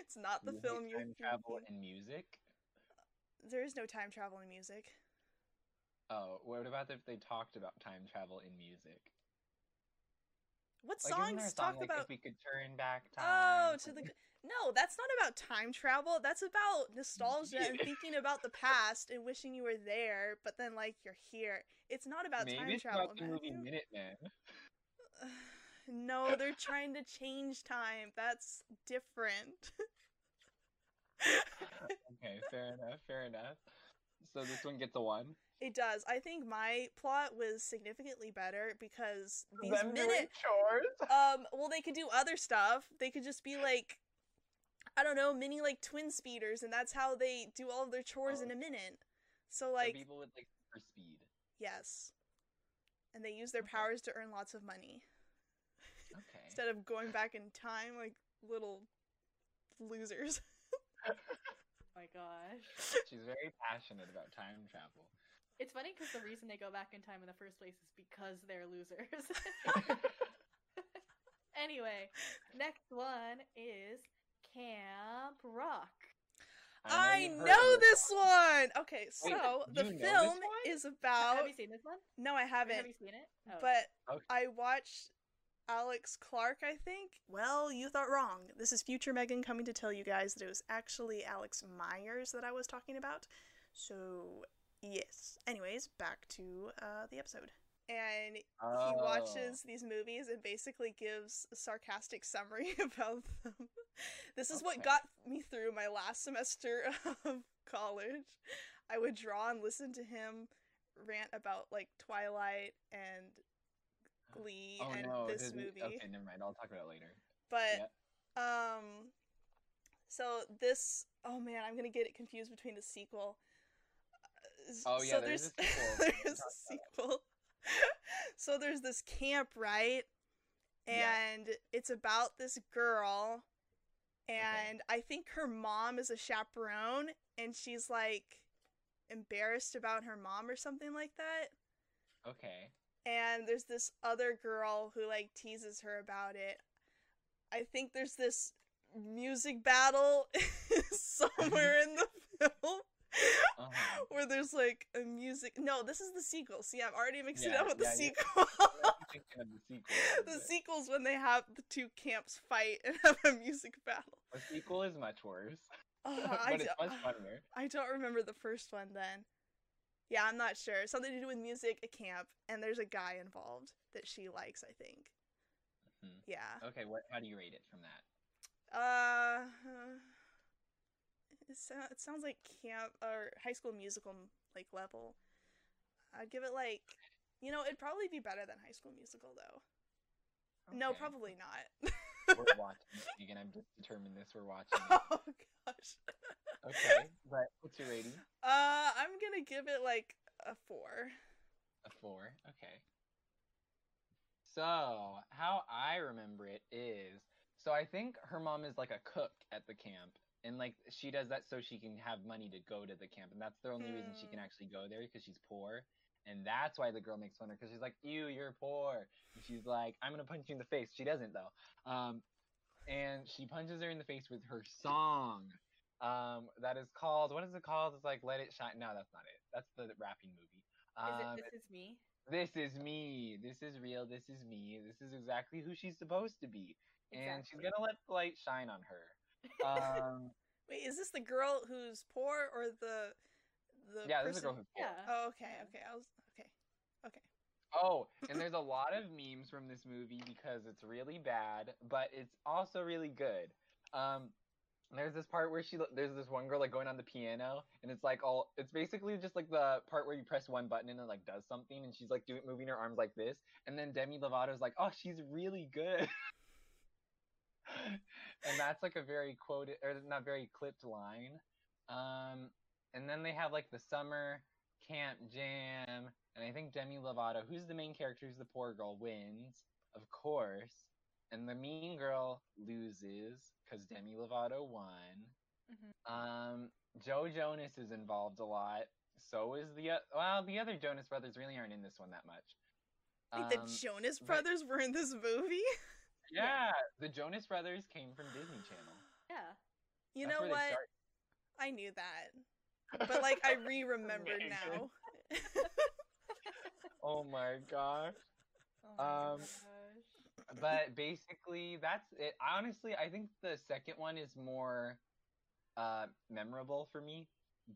it's not the You film you're time travel thinking. in music. There is no time travel in music. Oh, what about if they talked about time travel in music? What Like, isn't there a songs song talk like about? if we could turn back oh, time? Oh, to the no, that's not about time travel. That's about nostalgia and <laughs> thinking about the past and wishing you were there, but then like you're here. It's not about Maybe time it's travel. about the movie. Minutemen. <sighs> No, they're trying to change time. That's different. <laughs> Okay, fair enough, fair enough. So this one gets a one. It does. I think my plot was significantly better because these Them doing minute chores. <laughs> um well they could do other stuff. They could just be like I don't know, mini like twin speeders and that's how they do all of their chores Oh. in a minute. So So like people with like super speed. yes. And they use their Okay. powers to earn lots of money Okay. instead of going back in time like little losers. <laughs> <laughs> oh my gosh. She's very passionate about time travel. It's funny because the reason they go back in time in the first place is because they're losers. <laughs> anyway, next one is Camp Rock. I you've know this one. Okay, so Wait, the you know this film one? is Have about you seen this one? No, I Or Have haven't. you seen it? Oh, But Okay. I watched Alex Clark, I think. Well, you thought wrong. This is future Megan coming to tell you guys that it was actually Alex Meyers that I was talking about. So, yes. Anyways, back to uh, the episode. And he Oh. watches these movies and basically gives a sarcastic summary <laughs> about them. This is what got me through my last semester <laughs> of college. I would draw and listen to him rant about like Twilight and Glee Oh and no, this it-movie. Okay, never mind. I'll talk about it later. But Yeah. um so this oh man, I'm gonna get it confused between the sequel. Oh, yeah, so there's there's a <laughs> sequel. There's a sequel. <laughs> so there's this camp, right? Yeah. And it's about this girl and I think her mom is a chaperone and she's like embarrassed about her mom or something like that Okay. and there's this other girl who like teases her about it. I think there's this music battle <laughs> somewhere in the film Uh-huh. where there's like a music. No, this is the sequel. See, I'm already mixing it up with the yeah, yeah. sequel. I'm thinking of the sequel. <laughs> the sequel's when they have the two camps fight and <laughs> have a music battle. The sequel is much worse, Oh, <laughs> but I, it's much funnier. I don't remember the first one then. Yeah, I'm not sure. Something to do with music, a camp, and there's a guy involved that she likes, I think. Mhm. Yeah. Okay, what? How do you rate it from that? Uh, it, so- it sounds like camp or high school musical like level. I'd give it like, you know, it'd probably be better than High School Musical though. No, probably not. We're <laughs> watching it again. I'm just determined this. We're watching it. oh gosh. Okay, but what's your rating? Uh, I'm gonna give it like a four. A four. Okay. So, how I remember it is so I think her mom is like a cook at the camp. And like she does that so she can have money to go to the camp, and that's the only reason she can Hmm. actually go there because she's poor, and that's why the girl makes fun of her because she's like, "Ew, you're poor," and she's like, "I'm gonna punch you in the face." She doesn't though, um, and she punches her in the face with her song, um, that is called what is it called? It's like "Let It Shine." No, that's not it. That's the rapping movie. Is Um, it This Is Me? this is me. This is real. This is me. This is exactly who she's supposed to be. And she's gonna let the light shine on her. Um, <laughs> Wait, is this the girl who's poor or the the yeah, person? this is a girl who's poor. Yeah. Oh, okay, okay. I was okay. Okay. Oh, and there's a <laughs> lot of memes from this movie because it's really bad, but it's also really good. Um, there's this part where she there's this one girl like going on the piano, and it's like all it's basically just like the part where you press one button and it like does something, and she's like doing moving her arms like this, and then Demi Lovato's like, oh, she's really good. <laughs> and that's like a very quoted or not very clipped line. Um, and then they have like the summer camp jam, and I think Demi Lovato, who's the main character, who's the poor girl, wins, of course, and the mean girl loses because Demi Lovato won. Mhm. Um, Joe Jonas is involved a lot. So is the o- well, the other Jonas brothers really aren't in this one that much. Um, the Jonas but- Brothers were in this movie? <laughs> yeah, the Jonas brothers came from Disney Channel. Yeah. You That's know what? I knew that. But like I re-remembered now. <laughs> <laughs> oh my gosh. Oh Um, gosh. but basically that's it honestly i think the second one is more uh memorable for me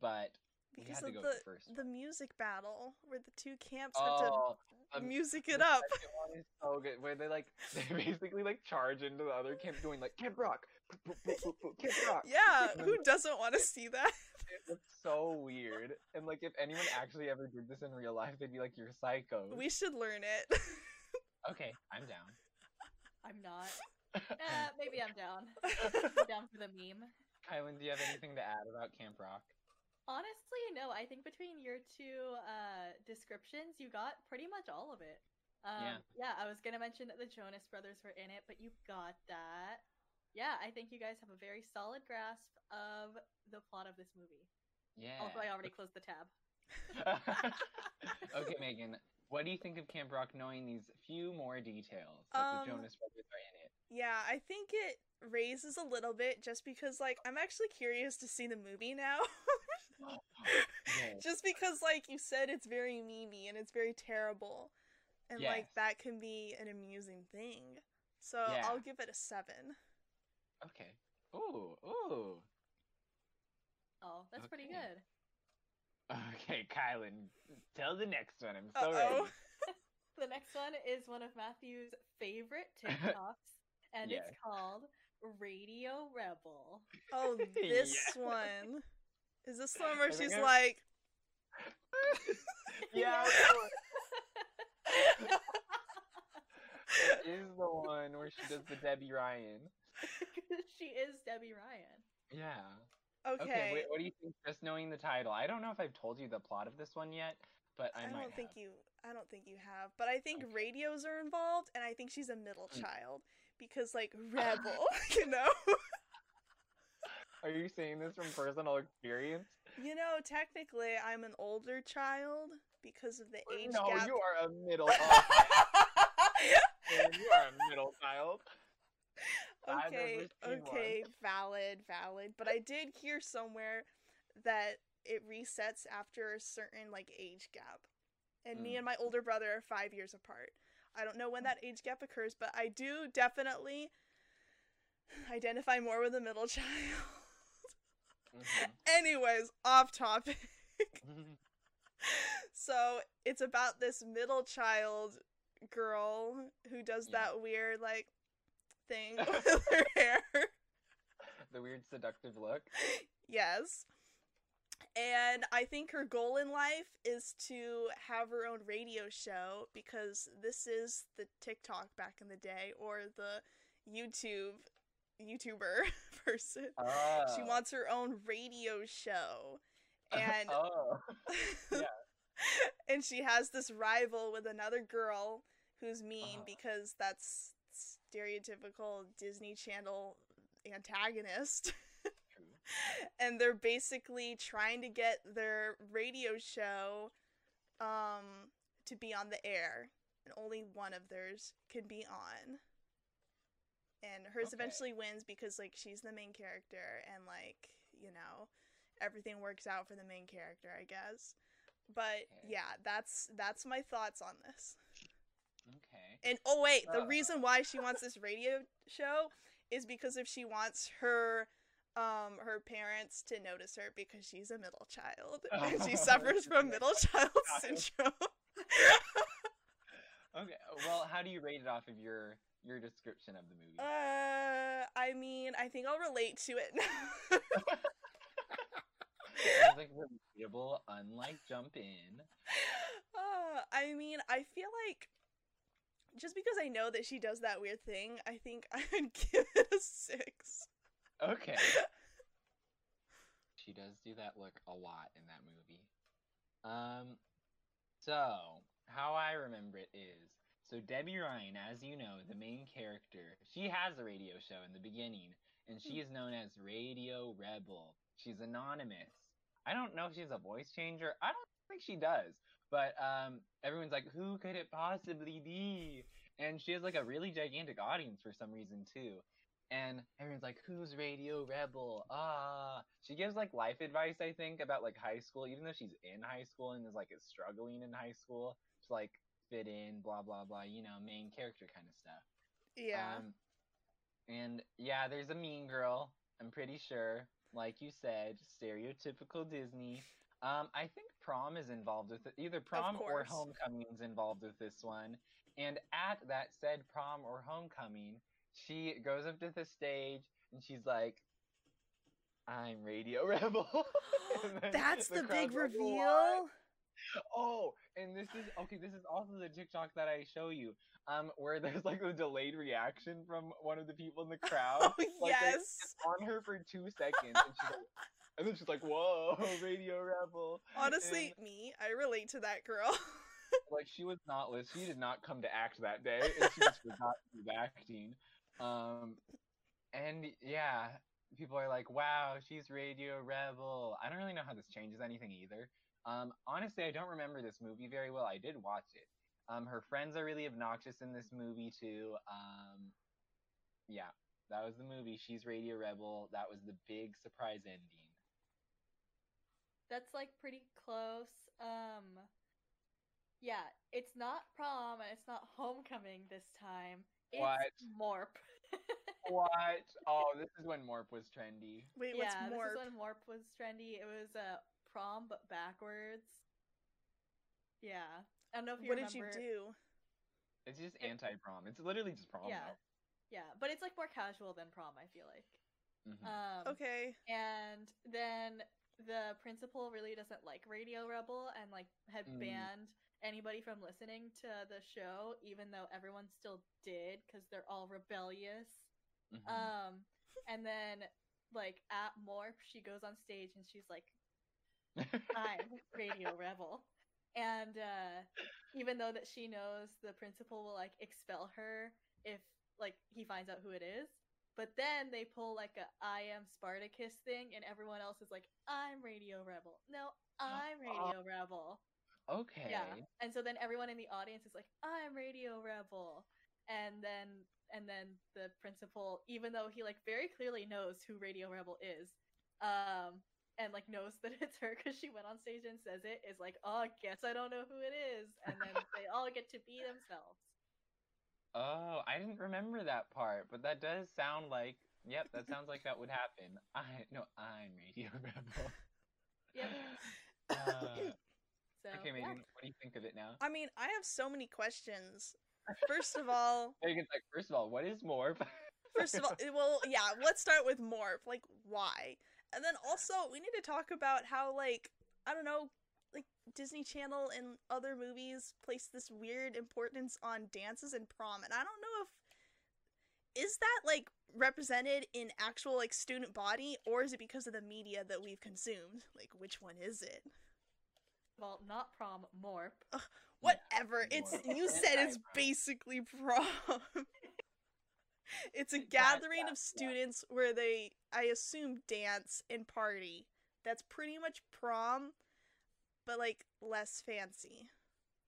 but we because had to of go the the first the music battle where the two camps have oh to um, music it up. second so good where they like <laughs> they basically like charge into the other camp doing like camp rock camp rock <laughs> Yeah, who doesn't want to see that? It's so weird and like if anyone actually ever did this in real life they'd be like you're psycho We should learn it. okay i'm down <laughs> I'm not. Uh, maybe I'm down. I'm down for the meme. kylan do you have anything to add about camp rock Honestly, no. I think between your two uh, descriptions, you got pretty much all of it. Um, Yeah. I was gonna mention that the Jonas Brothers were in it, but you got that. Yeah, I think you guys have a very solid grasp of the plot of this movie. yeah Although I already closed the tab. <laughs> okay, Megan, what do you think of Camp Rock knowing these few more details that Um, the Jonas Brothers are in it? yeah, I think it raises a little bit just because like I'm actually curious to see the movie now. <laughs> Yes. just because like you said it's very memey and it's very terrible. And like that can be an amusing thing. So Yeah. I'll give it a 7. Okay. Ooh, ooh. Oh, that's pretty good. Okay, Kylan, tell the next one. I'm so Uh-oh. ready. <laughs> The next one is one of Matthew's favorite <laughs> TikToks, and Yes. it's called Radio Rebel. Oh, <laughs> this one. Is this the one where she's like <laughs> yeah, I know it. It is the one where she does the Debby Ryan. <laughs> she is Debby Ryan. Yeah. Okay. Okay. wait, what do you think? Just knowing the title, I don't know if I've told you the plot of this one yet, but I, I, might don't think have. you. I don't think you have, but I think Okay. radios are involved, and I think she's a middle Mm. child because, like, <laughs> rebel, you know. Are you saying this from personal experience? you know, technically, I'm an older child because of the age no, gap. you are a middle. <laughs> You are a middle child. Okay, okay, valid, valid. But I did hear somewhere that it resets after a certain like age gap. And me Mm. and my older brother are 5 years apart. I don't know when that age gap occurs, but I do definitely identify more with a middle <laughs> child. Mhm. Anyways, off topic. <laughs> so, it's about this middle child girl who does Yeah. that weird like thing <laughs> with her hair. the weird seductive look. Yes. And I think her goal in life is to have her own radio show because this is the TikTok back in the day or the YouTube YouTuber <laughs> person. Oh. She wants her own radio show. And <laughs> oh. <laughs> yeah. and she has this rival with another girl who's mean Uh-huh. because that's stereotypical Disney Channel antagonist. And they're basically trying to get their radio show um to be on the air and only one of theirs can be on and hers Okay. eventually wins because like she's the main character and like you know everything works out for the main character i guess but Okay. yeah that's that's my thoughts on this Okay. and oh wait, the Uh. reason why she wants this radio show is because if she wants her um her parents to notice her because she's a middle child <laughs> and she Oh, suffers <laughs> from middle child syndrome. <laughs> Okay. Well, how do you rate it off of your your description of the movie? uh I mean, I think I'll relate to it. It's like relatable, unlike Jump In. uh, I mean, I feel like just because I know that she does that weird thing, I think <laughs> I would give it a 6. Okay. She does do that look a lot in that movie. Um, so how I remember it is so Debby Ryan, as you know, the main character, she has a radio show in the beginning, and she is known as Radio Rebel. She's anonymous. I don't know if she's a voice changer. I don't think she does. But um, everyone's like, who could it possibly be? And she has like a really gigantic audience for some reason too. And everyone's like, who's Radio Rebel? Ah, she gives like life advice, I think, about like high school, even though she's in high school and is like is struggling in high school to like fit in, blah blah blah, you know, main character kind of stuff. Yeah. Um, and yeah, there's a mean girl. I'm pretty sure, like you said, stereotypical Disney. Um, I think prom is involved with it. Either prom or homecoming is involved with this one. And at that said prom or homecoming, she goes up to the stage and she's like, "I'm Radio Rebel." <laughs> That's the, big crowd's like, reveal. Oh, and this is okay. This is also the TikTok that I show you, um, where there's like a delayed reaction from one of the people in the crowd. <laughs> Oh Like, yes. <laughs> on her for two seconds, and she's like, and then she's like, "Whoa, <laughs> Radio Rebel." Honestly, And, me, I relate to that girl. like she was not lis- She did not come to act that day, and she just forgot to be acting. Um, and yeah, people are like, "Wow, she's Radio Rebel." I don't really know how this changes anything either. Um, honestly, I don't remember this movie very well. I did watch it. Um, her friends are really obnoxious in this movie too. Um, yeah, that was the movie. She's Radio Rebel. That was the big surprise ending. That's like pretty close. Um Yeah, it's not prom and it's not homecoming this time. It's What? Morp. <laughs> What? Oh, this is when Morp was trendy. Wait, what's yeah, more? this is when Morp was trendy. It was uh, prom but backwards. Yeah. I don't know if you What did you do? It's just anti-prom. It's literally just prom. Yeah. Yeah, but it's like more casual than prom, I feel like. though. Mhm. Um Okay. and then the principal really doesn't like Radio Rebel and like had Mm. banned anybody from listening to the show, even though everyone still did because they're all rebellious. Mhm. Um, and then like at Morp, she goes on stage and she's like, I'm Radio Rebel. And uh, even though that she knows the principal will like expel her if like he finds out who it is, but then they pull like a I am Spartacus thing, and everyone else is like, I'm Radio Rebel. No, I'm Radio Rebel. okay. Yeah. And so then everyone in the audience is like, I'm Radio Rebel. And then and then the principal, even though he like very clearly knows who Radio Rebel is, um, and like knows that <laughs> it's her because she went on stage and says it, is like, oh, I guess I don't know who it is. And then they <laughs> all get to be themselves. Oh, I didn't remember that part, but that does sound like. Yep, that sounds like that would happen. <laughs> I no, I'm Radio Rebel. Yep. Uh, So okay, yeah. Megan, what do you think of it now? I mean, I have so many questions. First of all, Megan's like, first of all, what is Morp? first of all, well, yeah, let's start with Morp. Like, why? And then also, we need to talk about how, like, I don't know, like Disney Channel and other movies place this weird importance on dances and prom, and I don't know if is that like represented in actual like student body or is it because of the media that we've consumed? Like, which one is it? well, not prom, Morp. Whatever. It's Morp. you said it's <laughs> anti-prom. basically prom. <laughs> <laughs> it's a <laughs> It's gathering not of that, students where they I assume dance and party. That's pretty much prom, but like less fancy.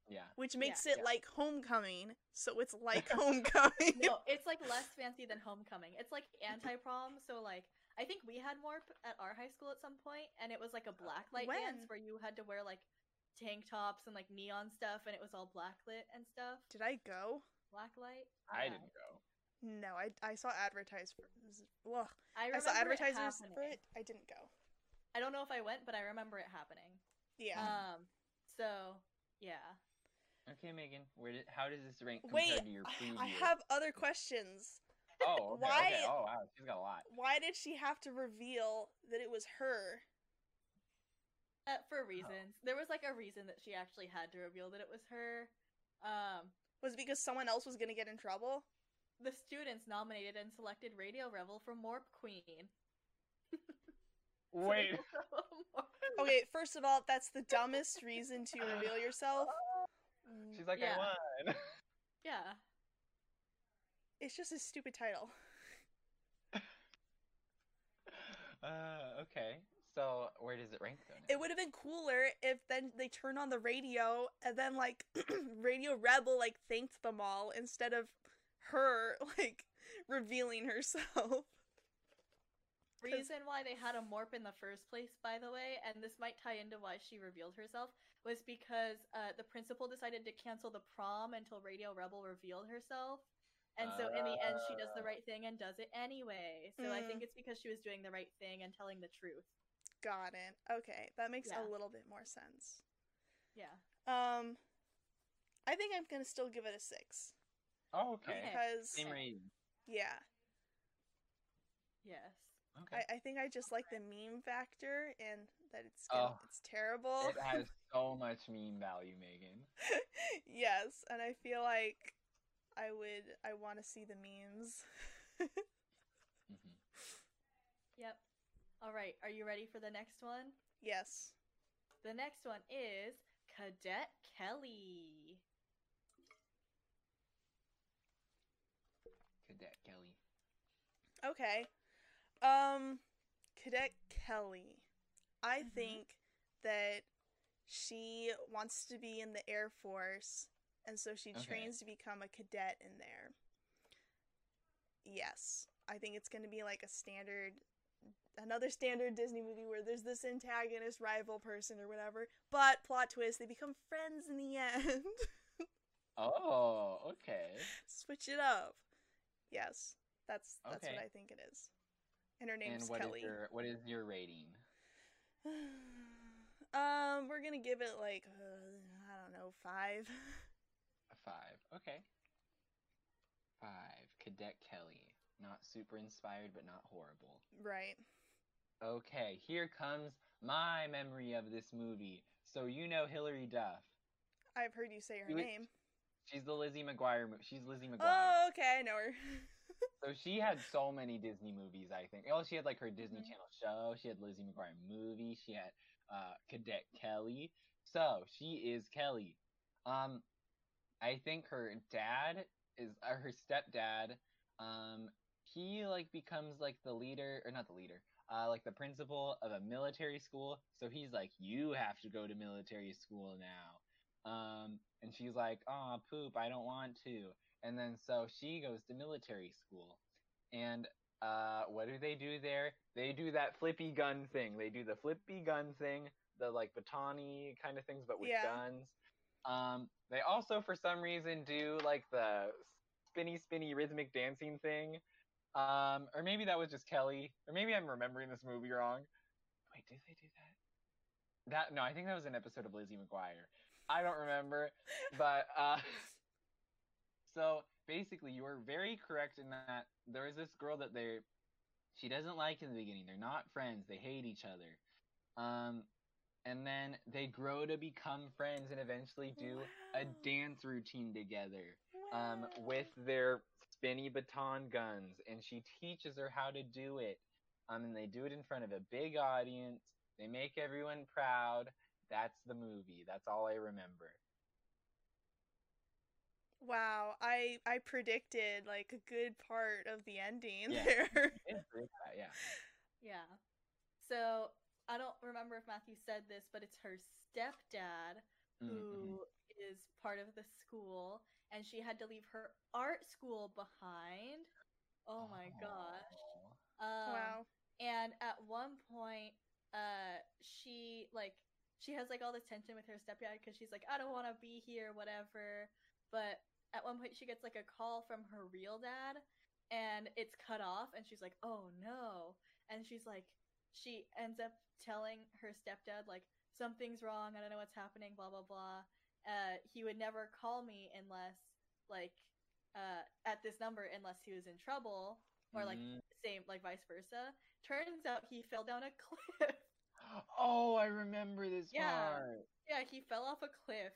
yeah. Which makes Yeah. it like homecoming, so it's like <laughs> homecoming. no, it's like less fancy than homecoming. It's like anti prom. So like, I think we had Morp at our high school at some point, and it was like a uh, black light When? dance where you had to wear like tank tops and like neon stuff, and it was all black lit and stuff. Did I go? Black light. I didn't go. No, I I saw advertised for ugh. I, I remember saw it advertisers for it. I didn't go. I don't know if I went, but I remember it happening. Yeah. Um. So yeah. Okay, Megan, where did how does this rank compared Wait, to your I- preview? I have other questions. Oh, okay, Why- okay. Oh, wow, she's got a lot. Why did she have to reveal that it was her? Uh, for reasons. There was like a reason that she actually had to reveal that it was her. Um. Was it because someone else was gonna get in trouble? The students nominated and selected Radio Rebel for Morp Queen. Wait, <laughs> they will Morp- Okay, first of all, that's the dumbest reason to reveal yourself. <laughs> she's like, Yeah. I won. <laughs> Yeah. It's just a stupid title. Uh, okay. So where does it rank though? now? It would have been cooler if then they turned on the radio and then like <clears throat> Radio Rebel like thanked them all instead of her <laughs> like revealing herself. Reason why they had a Morp in the first place, by the way, and this might tie into why she revealed herself, was because uh, the principal decided to cancel the prom until Radio Rebel revealed herself. And so in the end, she does the Ah. right thing and does it anyway. So I Mm. think it's because she was doing the right thing and telling the truth. Got it. Okay, that makes Yeah. a little bit more sense. Yeah. Um, I think I'm gonna still give it a six Oh, okay. Okay. because Same rating. yeah, Yes. Okay. I, I think I just like the meme factor and that it's gonna, Oh. it's terrible. It has <laughs> so much meme value, Megan. yes, and I feel like I would I want to see the memes. <laughs> hmm Yep. All right. Are you ready for the next one? yes. The next one is Cadet Kelly. Cadet Kelly. Okay. Um Cadet Kelly. I Mhm. think that she wants to be in the Air Force and so she Okay. trains to become a cadet in there. Yes. I think it's going to be like a standard another standard Disney movie where there's this antagonist rival person or whatever, but plot twist they become friends in the <laughs> end. Oh, okay. Switch it up. Yes. That's that's Okay. what I think it is. And her name's and what is Kelly. your what is your rating? <sighs> um, we're gonna give it like uh, I don't know five. A five. Okay. Five. Cadet Kelly. Not super inspired, but not horrible. right. Okay, here comes my memory of this movie. So you know Hilary Duff. I've heard you say her You- name. She's the Lizzie McGuire. mo- She's Lizzie McGuire. Oh, okay, I know her. <laughs> So she had so many Disney movies, I think. Oh, she had like her Disney Mhm. Channel show. She had Lizzie McGuire movie. She had uh, Cadet Kelly. So she is Kelly. Um, I think her dad is uh, her stepdad. Um, he like becomes like the leader or not the leader, uh, like the principal of a military school. So he's like, you have to go to military school now. Um, and she's like, oh, poop, I don't want to. And then so she goes to military school. And uh, what do they do there? They do that flippy gun thing. They do the flippy gun thing, the like batani kind of things, but with Yeah. guns. Um, they also, for some reason, do like the spinny, spinny rhythmic dancing thing. Um, or maybe that was just Kelly. Or maybe I'm remembering this movie wrong. Wait, did they do that? That no, I think that was an episode of Lizzie McGuire. I don't remember, but uh, <laughs> so basically, you are very correct in that there is this girl that they she doesn't like in the beginning. They're not friends. They hate each other. Um, and then they grow to become friends and eventually do a dance routine together um, with their spinny baton guns, and she teaches her how to do it. Um, and they do it in front of a big audience. They make everyone proud. That's the movie. That's all I remember. Wow, I I predicted like a good part of the ending Yeah. there. It's <laughs> great, yeah. Yeah. So I don't remember if Matthew said this, but it's her stepdad who is part of the school, and she had to leave her art school behind. Oh my gosh. Oh. Um, wow. And at one point, uh, she like she has like all this tension with her stepdad because she's like, I don't want to be here, whatever. But at one point, she gets like a call from her real dad, and it's cut off, and she's like, Oh no! And she's like, she ends up telling her stepdad like something's wrong. I don't know what's happening. Blah blah blah. Uh, he would never call me unless like uh at this number unless he was in trouble or like Mhm. same like vice versa. Turns out he fell down a <laughs> cliff. Oh, I remember this Yeah. part. yeah, he fell off a cliff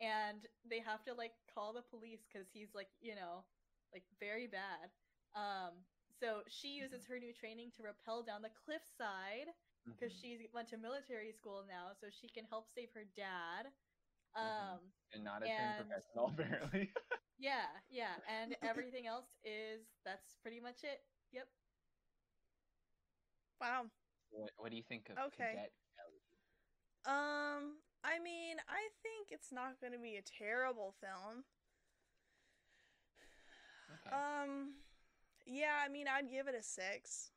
and they have to like call the police cuz he's like, you know, like very bad. Um so she uses her new training to rappel down the cliffside because Mhm. she went to military school now so she can help save her dad. Mhm. Um and not a and- trained professional, <laughs> apparently. yeah, yeah, and everything else is that's pretty much it. Yep. Wow. What, what do you think of Okay. Cadet Kelly? Um, I mean, I think it's not going to be a terrible film. Okay. Um, yeah, I mean, I'd give it a six.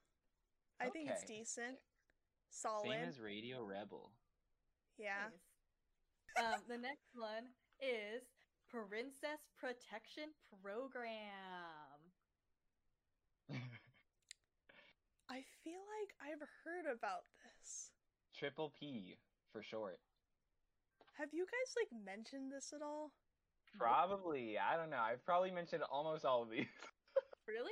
I think it's decent, solid. Same as Radio Rebel. yeah. Nice. Um, the next one is Princess Protection Program. <laughs> I feel like I've heard about this. Triple P for short. Have you guys like mentioned this at all? Probably. I don't know. I've probably mentioned almost all of these. <laughs> Really?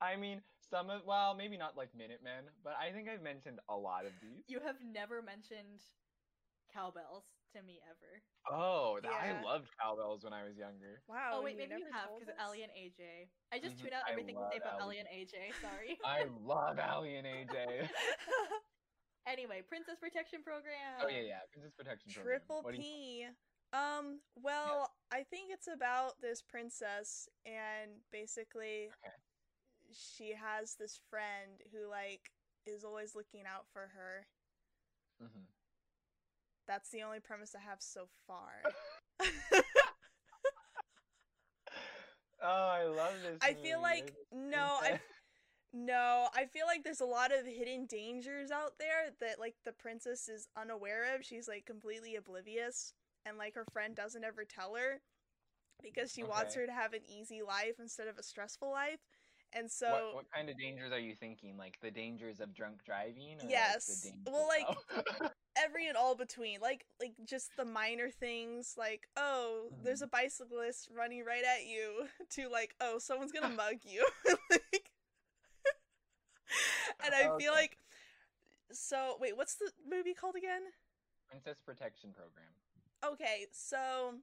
I mean, some of well, maybe not like Minutemen, but I think I've mentioned a lot of these. You have never mentioned Cow Belles to me ever. Oh, th- Yeah. I loved Cow Belles when I was younger. Wow. Oh, and wait, maybe you have because us? Aly and AJ. I just Mhm, tune out everything you say about Aly. Aly and AJ. <laughs> Sorry. <laughs> I love Aly and AJ. <laughs> anyway, Princess Protection Program. oh yeah, yeah. Princess Protection Program. Triple What do you- P. Um, well, I think it's about this princess and basically Okay. she has this friend who like is always looking out for her. Mhm. That's the only premise I have so far. <laughs> Oh, I love this. I feel like no, I <laughs> no, I feel like there's a lot of hidden dangers out there that like the princess is unaware of. She's like completely oblivious and like her friend doesn't ever tell her because she wants her to have an easy life instead of a stressful life. And so what, what kind of dangers are you thinking? Like the dangers of drunk driving? Or Yes. Like the Well, Oh. <laughs> every and all between like like just the minor things like oh there's a um. bicyclist running right at you <laughs> to like oh someone's gonna <laughs> mug you <laughs> like and i oh, Okay. feel like So wait, what's the movie called again? Princess Protection Program. Okay, so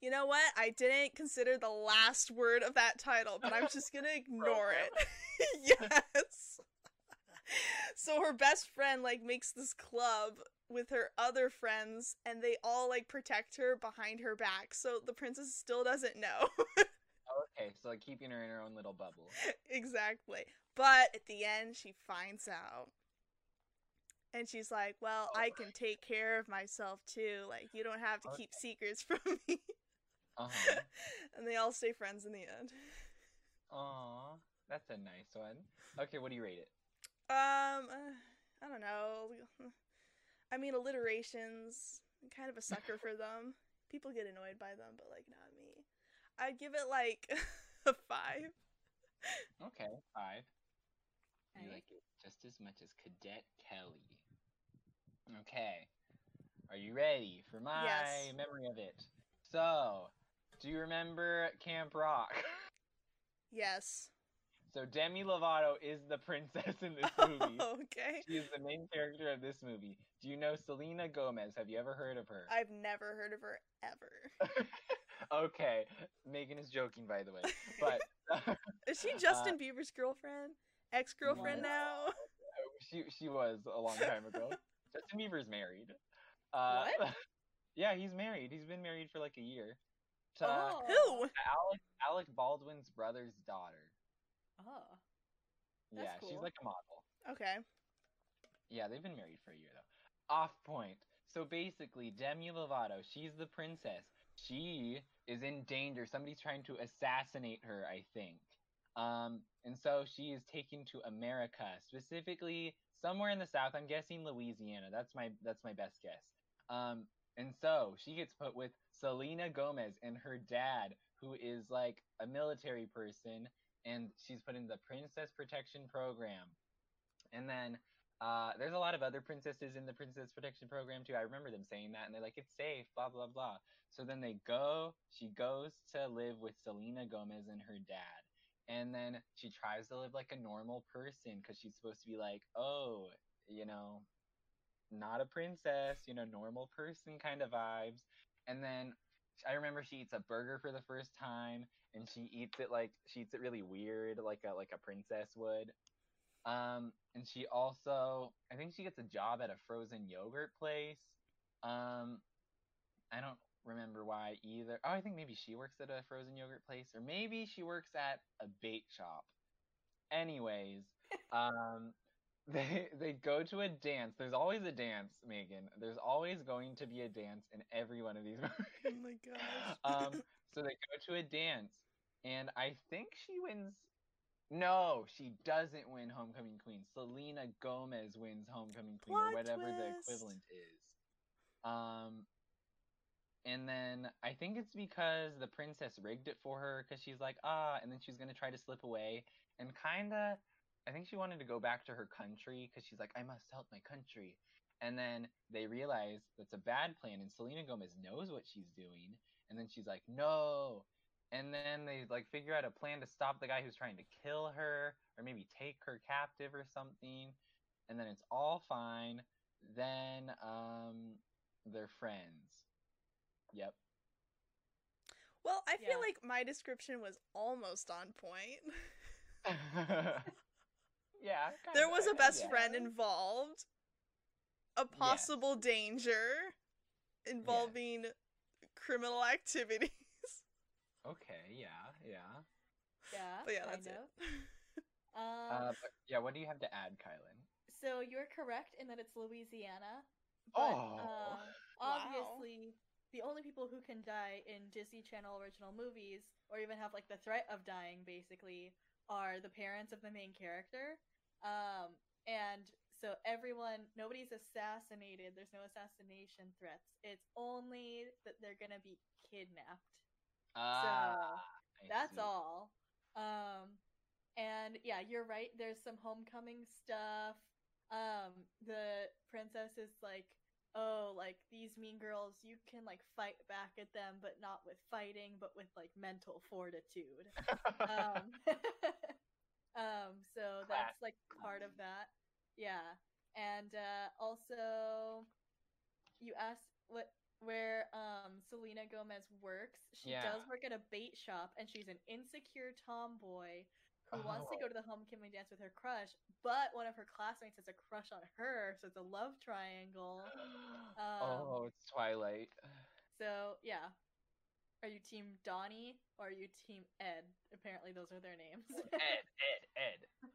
you know what? I didn't consider the last word of that title, but I'm just gonna ignore it. yes. <laughs> so her best friend like makes this club with her other friends and they all like protect her behind her back. So the princess still doesn't know. Okay, so like keeping her in her own little bubble. <laughs> exactly. But at the end she finds out. And she's like, "Well, I can take care of myself too. Like you don't have to keep secrets <laughs> from me." Uh-huh. and they all stay friends in the end. Aw, that's a nice one. Okay, what do you rate it? Um, uh, I don't know. I mean, alliterations. I'm kind of a sucker for them. People get annoyed by them, but like not me. I'd give it like <laughs> a five. Okay, five. You Okay. like it just as much as Cadet Kelly. Okay. Are you ready for my Yes. memory of it? So, do you remember Camp Rock? <laughs> Yes. So Demi Lovato is the <laughs> princess in this <laughs> movie. okay. She is the main character of this movie. Do you know Selena Gomez? Have you ever heard of her? I've never heard of her ever. <laughs> okay, Megan is joking, by the way. But Is she Justin Bieber's girlfriend? Ex girlfriend No. now? she she was a long time ago. Justin Bieber's married. Uh, What? Yeah, he's married. He's been married for like a year. To Oh. Who? Alec Alec Baldwin's brother's daughter. Oh. That's yeah, she's like a model. Okay. Yeah, they've been married for a year though. Off point. So basically, Demi Lovato, she's the princess. She is in danger. Somebody's trying to assassinate her, I think. Um, and so she is taken to America, specifically somewhere in the south. I'm guessing Louisiana. That's my that's my best guess. Um, and so she gets put with Selena Gomez and her dad, who is like a military person, and she's put in the Princess Protection Program. And then uh, there's a lot of other princesses in the Princess Protection Program too. I remember them saying that, and they're like, "It's safe," blah blah blah. So then they go. She goes to live with Selena Gomez and her dad, and then she tries to live like a normal person because she's supposed to be like, oh, you know, not a princess, you know, normal person kind of vibes. And then I remember she eats a burger for the first time, and she eats it like she eats it really weird, like a like a princess would. Um, and she also, I think she gets a job at a frozen yogurt place. Um, I don't remember why either. Oh, I think maybe she works at a frozen yogurt place, or maybe she works at a bait shop. Anyways, <laughs> um, they they go to a dance. There's always a dance, Megan. There's always going to be a dance in every one of these <laughs> movies. Oh my gosh. um, <laughs> so they go to a dance, and I think she wins. No, she doesn't win Homecoming Queen. Selena Gomez wins Homecoming Queen, or whatever the equivalent is. Um, and then I think it's because the princess rigged it for her because she's like, ah, and then she's gonna try to slip away, and kinda, I think she wanted to go back to her country because she's like, I must help my country. And then they realize that's a bad plan, and Selena Gomez knows what she's doing, and then she's like, no. And then they like figure out a plan to stop the guy who's trying to kill her, or maybe take her captive or something. And then it's all fine. Then um, they're friends. Yep. Well, I Yeah. feel like my description was almost on point. <laughs> <laughs> yeah. There was a best yeah. friend involved, a possible danger involving criminal activities. <laughs> Okay. Yeah. Yeah. Yeah. But yeah, kind that's it. <laughs> Um, Uh, but yeah. What do you have to add, Kylan? so you're correct in that it's Louisiana. But, Oh. um, <laughs> obviously, the only people who can die in Disney Channel original movies, or even have like the threat of dying, basically, are the parents of the main character. Um, and so everyone, nobody's assassinated. There's no assassination threats. It's only that they're gonna be kidnapped. Ah, I That's all. Um, and yeah, you're right. There's some homecoming stuff. Um, the princess is like, oh, like these mean girls, you can like fight back at them, but not with fighting, but with like mental fortitude. <laughs> um, <laughs> Um, so that's like part of that. Yeah. And uh, also, you asked what where um Selena Gomez works. She Yeah. does work at a bait shop, and she's an insecure tomboy who wants to Oh. go to the homecoming dance with her crush, but one of her classmates has a crush on her, so it's a love triangle. <gasps> Um, oh, it's Twilight. So yeah. Are you team Donnie or are you team Ed? Apparently those are their names. Ed, <laughs> Ed, Ed.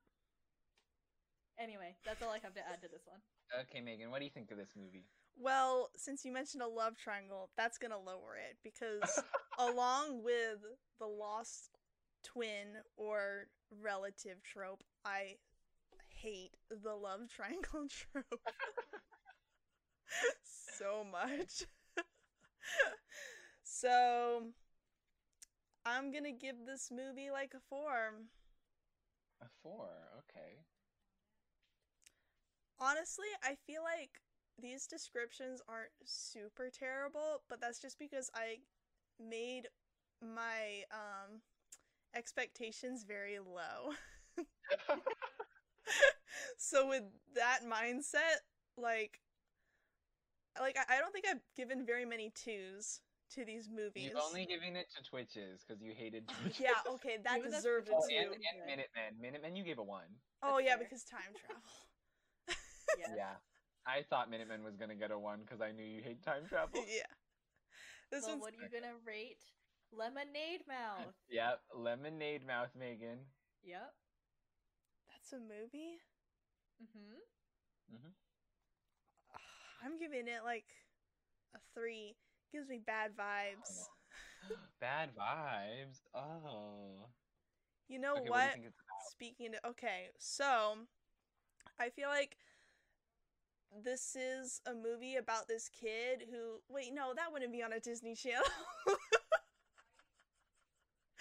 anyway, that's all I have to add to this one. Okay, Megan, what do you think of this movie? Well, since you mentioned a love triangle, that's gonna lower it because <laughs> along with the lost twin or relative trope, I hate the love <laughs> triangle trope <laughs> so much. <laughs> so I'm gonna give this movie like a four. A four, okay. Honestly, I feel like these descriptions aren't super terrible, but that's just because I made my um expectations very low. <laughs> so with that mindset, like like I I don't think I've given very many twos to these movies. You've only given it to Twitches because you hated oh, Twitches. Yeah, okay, <laughs> that Give deserved a Oh, two. and, two. and Minutemen. Minutemen, you gave a one. Oh That's yeah, fair. because time <laughs> travel. Yes. Yeah. I thought Minutemen was gonna get a one because I knew you hate time travel. yeah. This Well, one's what are you gonna rate Lemonade Mouth? <laughs> Yep, Lemonade Mouth, Megan. Yep. that's a movie. Mm-hmm. I'm giving it like a three. Gives me bad vibes. <gasps> Bad vibes. Oh. You know okay, what? what? you think it's about? Speaking to okay, so I feel like this is a movie about this kid who wait, no, that wouldn't be on a Disney Channel. <laughs>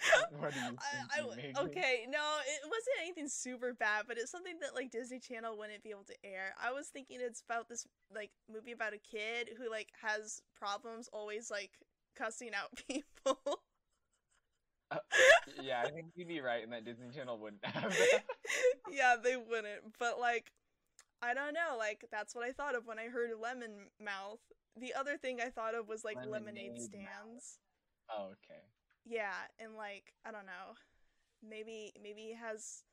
<laughs> What do you think, I, I you okay, no, it wasn't anything super bad, but it's something that like Disney Channel wouldn't be able to air. I was thinking it's about this like movie about a kid who like has problems always like cussing out <laughs> people. Uh, yeah, I think you'd be right, and that Disney Channel wouldn't have that. <laughs> yeah, they wouldn't. But like, I don't know. Like that's what I thought of when I heard lemon mouth. The other thing I thought of was like lemonade, Lemonade Mouth. stands. Oh, okay. Yeah, and like I don't know. Maybe maybe he has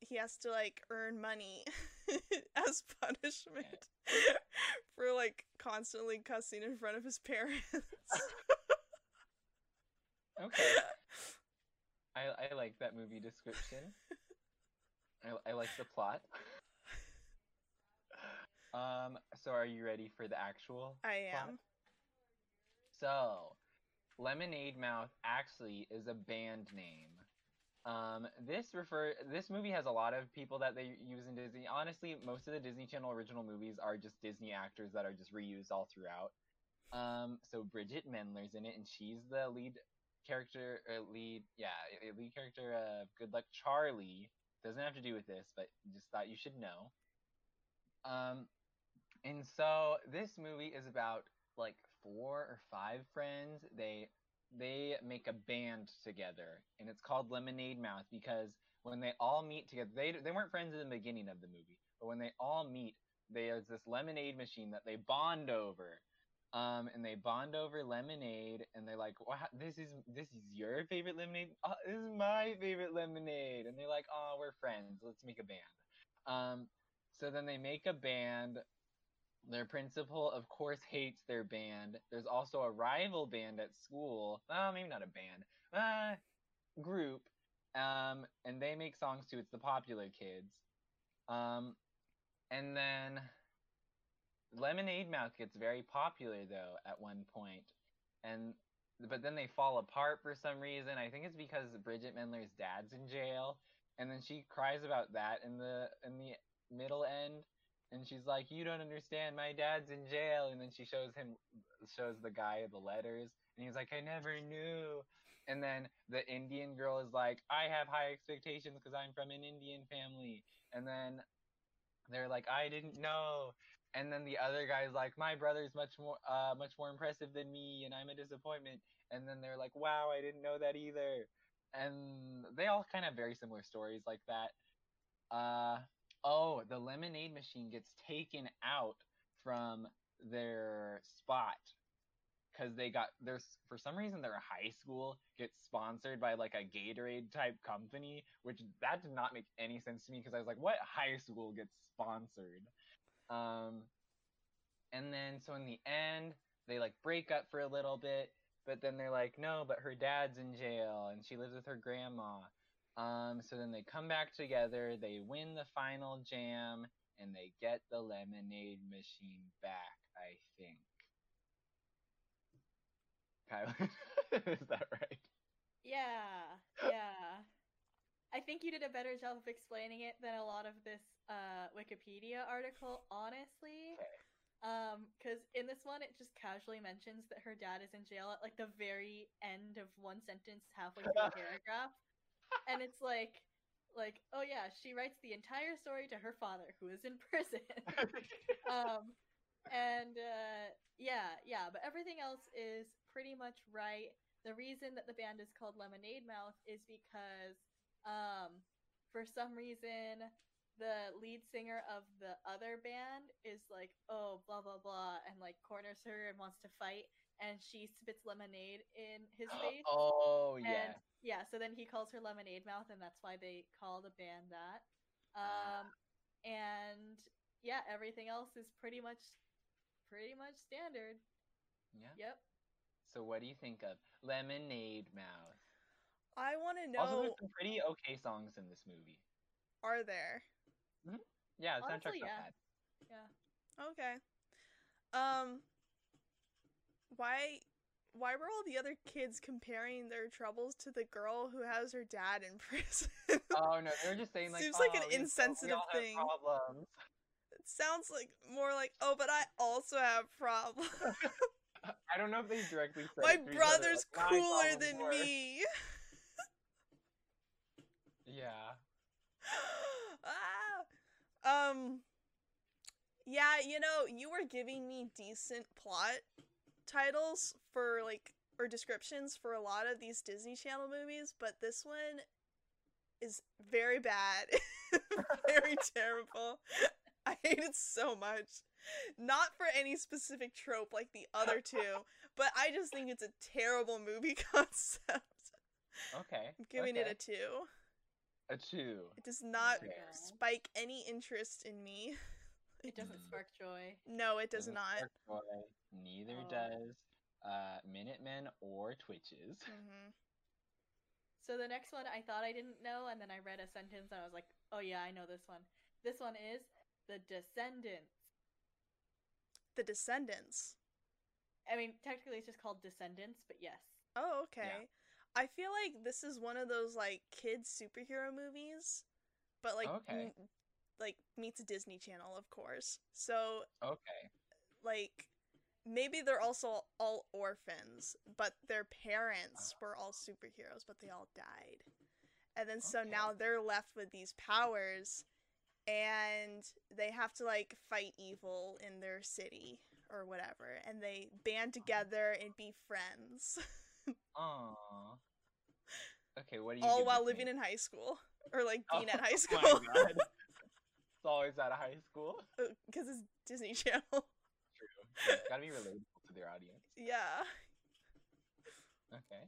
he has to like earn money <laughs> as punishment <laughs> for like constantly cussing in front of his parents. <laughs> Okay. I I like that movie description. I I like the plot. Um. So, are you ready for the actual? I plot? am. So, Lemonade Mouth actually is a band name. Um, this refer this movie has a lot of people that they use in Disney. Honestly, most of the Disney Channel original movies are just Disney actors that are just reused all throughout. Um, so Bridgit Mendler's in it, and she's the lead character, uh, lead, yeah, lead character of Good Luck Charlie. Doesn't have to do with this, but just thought you should know. Um, and so this movie is about like four or five friends. They they make a band together, and it's called Lemonade Mouth because when they all meet together, they they weren't friends in the beginning of the movie, but when they all meet, there's this lemonade machine that they bond over. Um, and they bond over lemonade, and they're like, "Wow, this is this is your favorite lemonade. Oh, this is my favorite lemonade." And they're like, "Oh, we're friends. Let's make a band." Um, so then they make a band. Their principal, of course, hates their band. There's also a rival band at school. Oh, maybe not a band. Uh, group. Um, and they make songs too. It's the popular kids. Um, and then Lemonade Mouth gets very popular though at one point, and but then they fall apart for some reason. I think it's because Bridgit Mendler's dad's in jail, and then she cries about that in the in the middle end, and she's like, "You don't understand. My dad's in jail." And then she shows him shows the guy the letters, and he's like, "I never knew." And then the Indian girl is like, "I have high expectations because I'm from an Indian family." And then they're like, "I didn't know." And then the other guy's like, "My brother's much more uh much more impressive than me, and I'm a disappointment." And then they're like, "Wow, I didn't know that either." And they all kind of very similar stories like that. Uh oh, the lemonade machine gets taken out from their spot because they got there's for some reason their high school gets sponsored by like a Gatorade type company, which that did not make any sense to me because I was like, what high school gets sponsored? Um, and then so in the end they like break up for a little bit, but then they're like, no, but her dad's in jail and she lives with her grandma. Um, so then they come back together, they win the final jam, and they get the lemonade machine back, I think. Kylan, <laughs> is that right? Yeah, yeah. I think you did a better job of explaining it than a lot of this uh, Wikipedia article, honestly. Um, because in this one, it just casually mentions that her dad is in jail at like the very end of one sentence, halfway through a <laughs> paragraph, and it's like, like, oh yeah, she writes the entire story to her father, who is in prison. <laughs> um, and uh, yeah, yeah, but everything else is pretty much right. The reason that the band is called Lemonade Mouth is because, um, for some reason, the lead singer of the other band is like, oh, blah blah blah, and like corners her and wants to fight, and she spits lemonade in his <gasps> face. oh And yeah. Yeah, so then he calls her Lemonade Mouth, and that's why they call the band that. Um, and yeah, everything else is pretty much, pretty much standard. Yeah. Yep. So what do you think of Lemonade Mouth? I want to Also, know there's some pretty okay songs in this movie. are there? Yeah, the Honestly, soundtrack's not yeah. bad. Yeah. Okay. Um why why were all the other kids comparing their troubles to the girl who has her dad in <laughs> prison? Oh no, they were just saying like Seems like "Oh, an we insensitive thing. Problems. it sounds like more like, "Oh, but I also have problems. <laughs> I don't know if they directly said My other, brother's like, cooler than were-" me." Yeah. <laughs> ah. Um Yeah, you know, you were giving me decent plot titles for like or descriptions for a lot of these Disney Channel movies, but this one is very bad. <laughs> very <laughs> terrible. I hate it so much. Not for any specific trope like the other two, but I just think it's a terrible movie <laughs> concept. Okay. I'm giving okay. it a two. a two. It does not Okay. spike any interest in me. It doesn't <laughs> spark joy. No, it does Doesn't not. spark joy, Neither Oh. does uh, Minutemen or Twitches. hmm So the next one I thought I didn't know, and then I read a sentence and I was like, oh yeah, I know this one. This one is The Descendants. The Descendants. I mean, technically it's just called Descendants, but yes. Oh, okay. I feel like this is one of those like kids superhero movies, but like Okay. m- like meets Disney Channel, of course. So Okay. like maybe they're also all orphans, but their parents ah. were all superheroes, but they all died. And then so Okay. now they're left with these powers and they have to like fight evil in their city or whatever and they band together and be friends <laughs> Aww. Okay, what do you all while living in high school or like Oh being at <laughs> oh high my school God. It's always out of high school. <laughs> because it's Disney Channel. True. It's gotta be <laughs> relatable to their audience. yeah. Okay.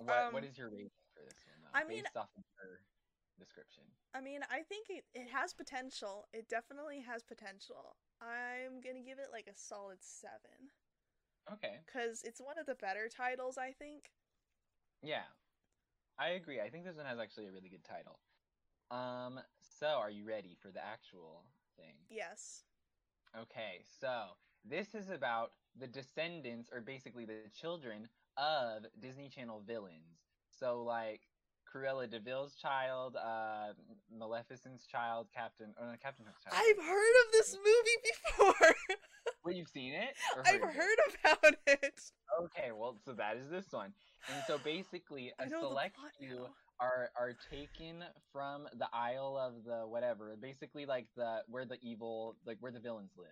What What Um, is your rating for this one, though? I mean- based off of your description. I mean, I think it, it has potential. It definitely has potential. I'm gonna give it like a solid seven Okay. because it's one of the better titles. I think. Yeah. I agree. I think this one has actually a really good title. Um. So, are you ready for the actual thing? Yes. Okay, so this is about the descendants, or basically the children of Disney Channel villains. So, like Cruella de Vil's child, uh, Maleficent's child, Captain, oh no, Captain Hook's child. I've heard of this movie before. <laughs> Well, you've seen it? Or I've of it? heard about it. Okay, well, so that is this one. And so basically, I a select few. Are are taken from the Isle of the whatever, basically like the where the evil, like where the villains live.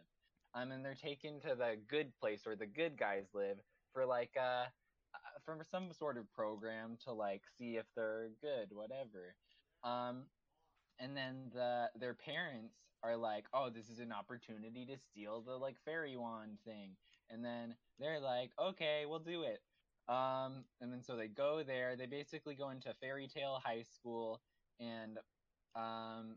Um, and they're taken to the good place where the good guys live for like uh, uh for some sort of program to like see if they're good, whatever. Um, and then the their parents are like, "Oh, this is an opportunity to steal the like fairy wand thing," and then they're like, "Okay, we'll do it." Um, and then so they go there. They basically go into fairy tale high school, and um,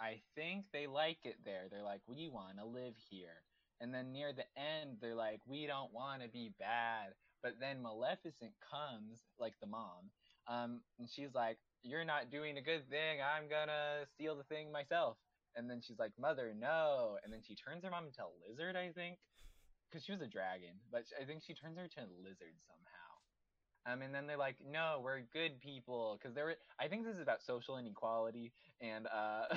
I think they like it there. They're like, "We want to live here." And then near the end, they're like, "We don't want to be bad." But then Maleficent comes, like the mom, um, and she's like, "You're not doing a good thing. I'm gonna steal the thing myself." And then she's like, "Mother, no!" And then she turns her mom into a lizard, I think, because she was a dragon, but I think she turns her into a lizard somehow. Um, and then they're like, "No, we're good people," because there. Were. I think this is about social inequality and uh,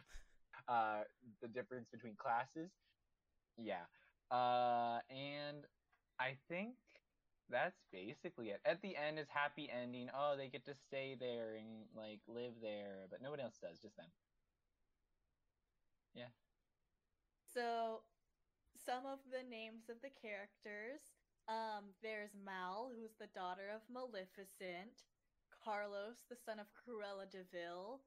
<laughs> uh, the difference between classes. Yeah. Uh, and I think that's basically it. At the end is happy ending. Oh, they get to stay there and like live there, but nobody else does, just them. Yeah. So, some of the names of the characters. Um, there's Mal, who's the daughter of Maleficent. Carlos, the son of Cruella de Vil.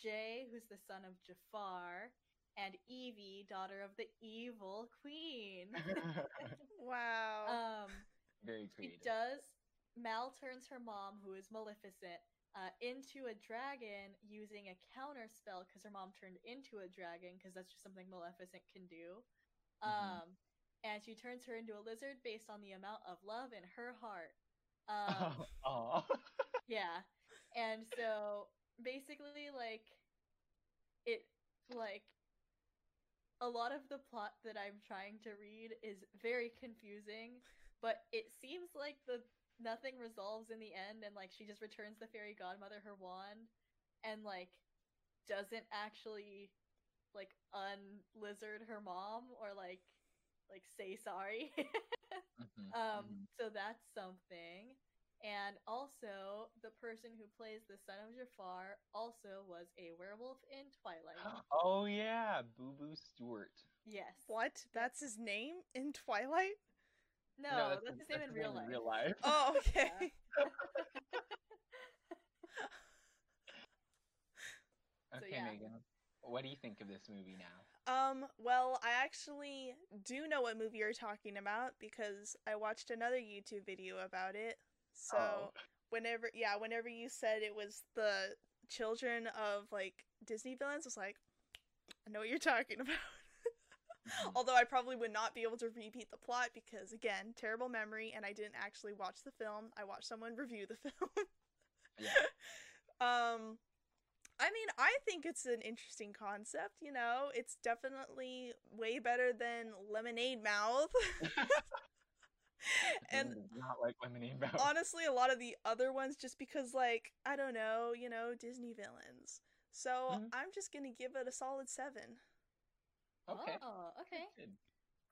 Jay, who's the son of Jafar. And Evie, daughter of the evil queen. <laughs> Wow. um, Very She creative. does. Mal turns her mom, who is Maleficent, uh, into a dragon using a counter spell because her mom turned into a dragon because that's just something Maleficent can do. Mhm. Um, and she turns her into a lizard based on the amount of love in her heart. <laughs> Um, Aw. <laughs> yeah, and so basically, like, it like a lot of the plot that I'm trying to read is very confusing, but it seems like the nothing resolves in the end, and like she just returns the fairy godmother her wand, and like doesn't actually like unlizard her mom or like like say sorry. <laughs> Mhm, Um, mhm. so that's something. And also, the person who plays the son of Jafar also was a werewolf in Twilight. <gasps> Oh yeah, Booboo Stewart. yes. what? That's his name in Twilight? No, that's, his name in real life. Real life. Oh, okay. <laughs> <laughs> So, okay, yeah. Megan. What do you think of this movie now? Um, well, I actually do know what movie you're talking about because I watched another YouTube video about it. So, Oh. whenever yeah, whenever you said it was the children of like Disney villains, I was like, I know what you're talking about. Mhm. <laughs> Although I probably would not be able to repeat the plot because again, terrible memory and I didn't actually watch the film. I watched someone review the film. Yeah. <laughs> Um I mean, I think it's an interesting concept, you know. It's definitely way better than Lemonade Mouth. <laughs> and not like lemonade mouth. honestly, a lot of the other ones just because like, I don't know, you know, Disney villains. So, Mhm. I'm just going to give it a solid 7. okay. Oh, okay.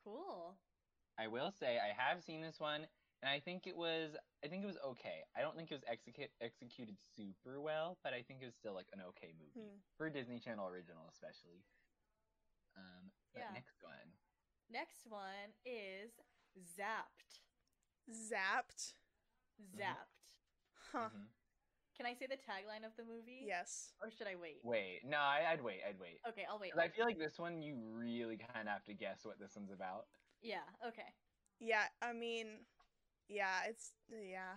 Cool. I will say I have seen this one, and I think it was I think it was okay. I don't think it was execute, executed super well, but I think it was still like an okay movie Hmm. for a Disney Channel original, especially. Um, but Yeah. next one. Next one is Zapped. Zapped. Zapped. Huh. Mhm. Can I say the tagline of the movie? Yes. Or should I wait? Wait, no, I, I'd wait. I'd wait. Okay, I'll wait. 'Cause I feel like this one you really kind of have to guess what this one's about. Yeah, okay. Yeah, I mean, yeah, it's yeah.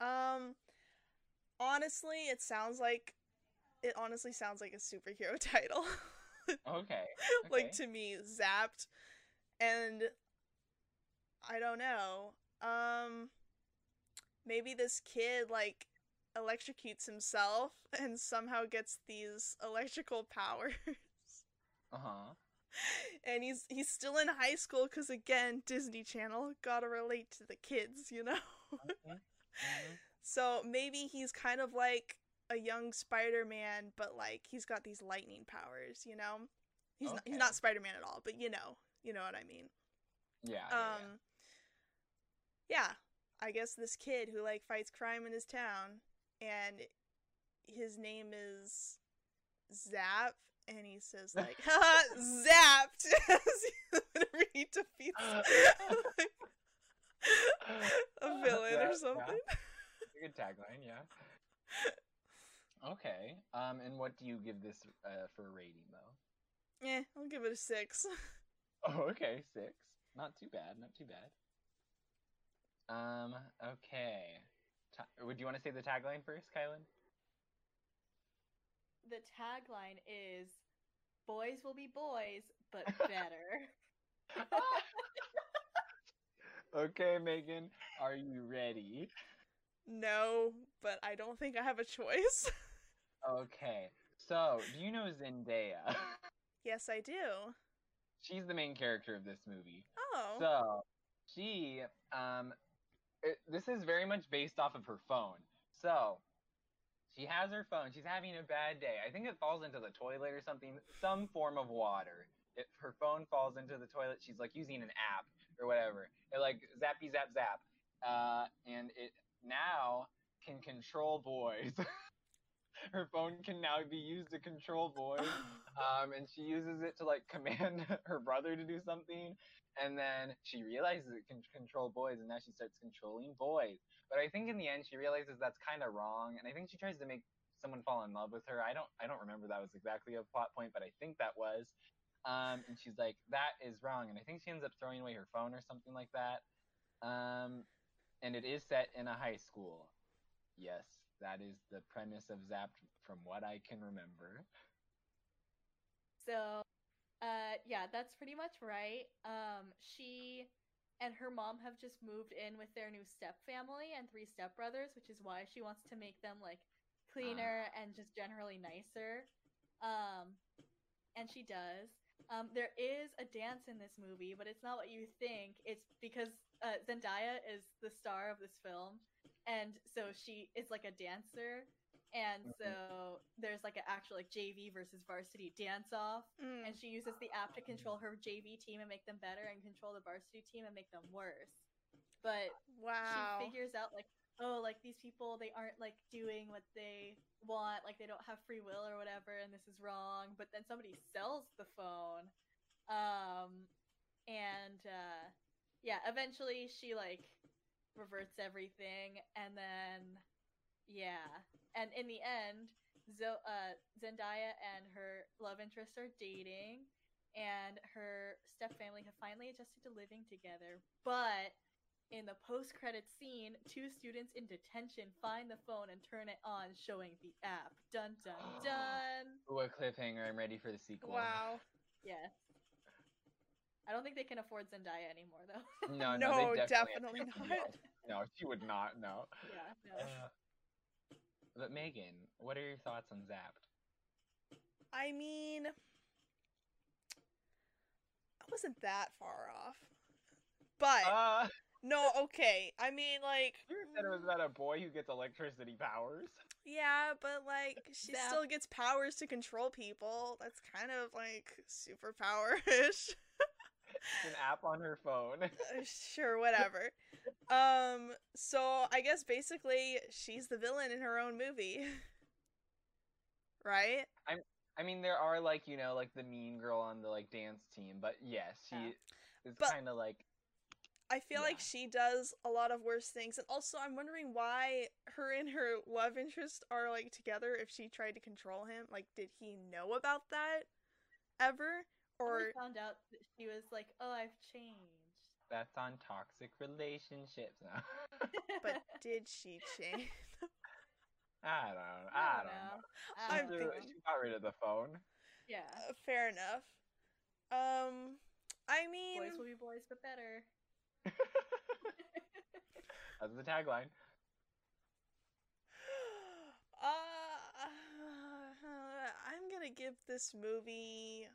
Um honestly, it sounds like it honestly sounds like a superhero <laughs> title. Okay. <laughs> like to me, zapped. And I don't know. Um maybe this kid like electrocutes himself <laughs> and somehow gets these electrical powers. Uh huh. <laughs> and he's he's still in high school cuz again, Disney Channel got to relate to the kids, you know. Mhm. <laughs> So maybe he's kind of like a young Spider-Man, but like he's got these lightning powers, you know? He's not, he's not Spider-Man at all, but you know, you know what I mean. Yeah. yeah, Um yeah, I guess this kid who like fights crime in his town and his name is Zap and he says <laughs> like <laughs> haha zapped whenever he defeats like, <laughs> a villain Yeah, or something. A good tagline, yeah. Okay. Um, and what do you give this uh, for a rating though? Yeah, I'll give it a six. Oh, okay, six. Not too bad. Not too bad. Um. Okay. Ta- would you want to say the tagline first, Kylan? The tagline is "Boys will be boys, but <laughs> better." <laughs> okay, Megan. Are you ready? no, but I don't think I have a choice. <laughs> Okay. So, do you know Zendaya? yes, I do. She's the main character of this movie. Oh. So she, um, it, this is very much based off of her phone. So she has her phone. She's having a bad day. I think it falls into the toilet or something, some form of water. If her phone falls into the toilet, she's like using an app or whatever. It like zappy zap zap, uh, and it now can control boys. <laughs> her phone can now be used to control boys <laughs> um, and she uses it to like command <laughs> her brother to do something and then she realizes it can control boys and now she starts controlling boys. But i think in the end she realizes that's kind of wrong and i think she tries to make someone fall in love with her. I don't i don't remember that was exactly a plot point but i think that was. Um, and she's like that is wrong and i think she ends up throwing away her phone or something like that. Um, and it is set in a high school. Yes that is the premise of zapped from what i can remember. So, uh, yeah, that's pretty much right. Um, she and her mom have just moved in with their new step family and three stepbrothers, which is why she wants to make them like cleaner and just generally nicer. Um, and she does. Um, there is a dance in this movie, but it's not what you think. It's because uh, Zendaya is the star of this film, and so she is like a dancer, and so there's like an actual like JV versus varsity dance off, Mm. and she uses the app to control her JV team and make them better, and control the varsity team and make them worse. But Wow. she figures out like oh like these people they aren't like doing what they want. Like they don't have free will or whatever and this is wrong. But then somebody sells the phone. Um and uh yeah eventually she like reverts everything. And then yeah and in the end Zo- uh, zendaya and her love interest are dating and her step family have finally adjusted to living together but in the post credit scene, two students in detention find the phone and turn it on, showing the app. Dun dun <gasps> dun. Ooh, a cliffhanger i'm ready for the sequel Wow. Yes. I don't think they can afford Zendaya anymore, though. no No, <laughs> no, they definitely no, not. no she would not no yeah, no. Uh, but megan what are your thoughts on zapped I mean, I wasn't that far off. But uh no, okay. I mean, like, you said it was about a boy who gets electricity powers yeah, but like, she Zap. still gets powers to control people. That's kind of like superpower-ish. <laughs> an app on her phone <laughs> Uh, sure, whatever. Um, so I guess basically she's the villain in her own movie. <laughs> right? I'm. I mean, there are like you know, like the mean girl on the like dance team, but yes, she Yeah. is kind of like I feel like she does a lot of worse things. And also I'm wondering why her and her love interest are like together if she tried to control him. Like did he know about that ever? Or Or found out that she was like, "Oh, I've changed." that's on toxic relationships now. <laughs> but did she change? <laughs> I don't, I don't know. I I'm don't She- know. thinking- she got rid of the phone. Yeah. Uh, fair enough. Um I mean Boys will be boys, but better. <laughs> That's the tagline. <gasps> Uh, I'm gonna give this movie.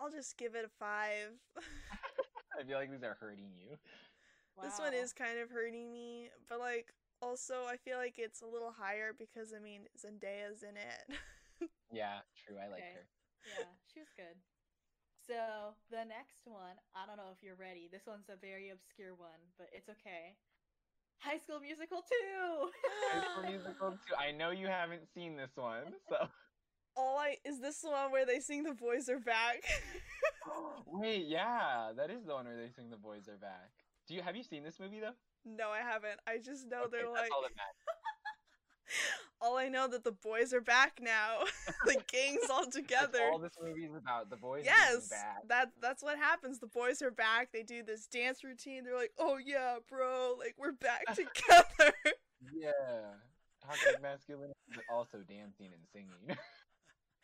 I'll just give it a five. <laughs> I feel like these are hurting you. This one is kind of hurting me, but like also I feel like it's a little higher because I mean Zendaya's in it. <laughs> Yeah, true. I like Okay. her. yeah, she was good. So the next one, I don't know if you're ready. This one's a very obscure one, but it's okay. High School Musical 2. High School <laughs> Musical 2. I know you haven't seen this one, so All I is this the one where they sing "The Boys Are Back." <gasps> wait, yeah, that is the one where they sing "The Boys Are Back." Do you have you seen this movie though? no, I haven't. I just know Okay, they're like all <laughs> all I know that the boys are back now. <laughs> the gang's all <laughs> That's together. all this movie's about. The boys Yes, that that's what happens. The boys are back. They do this dance routine. They're like, "Oh yeah, bro, like we're back together." Yeah. Toxic masculinity, but also dancing and singing.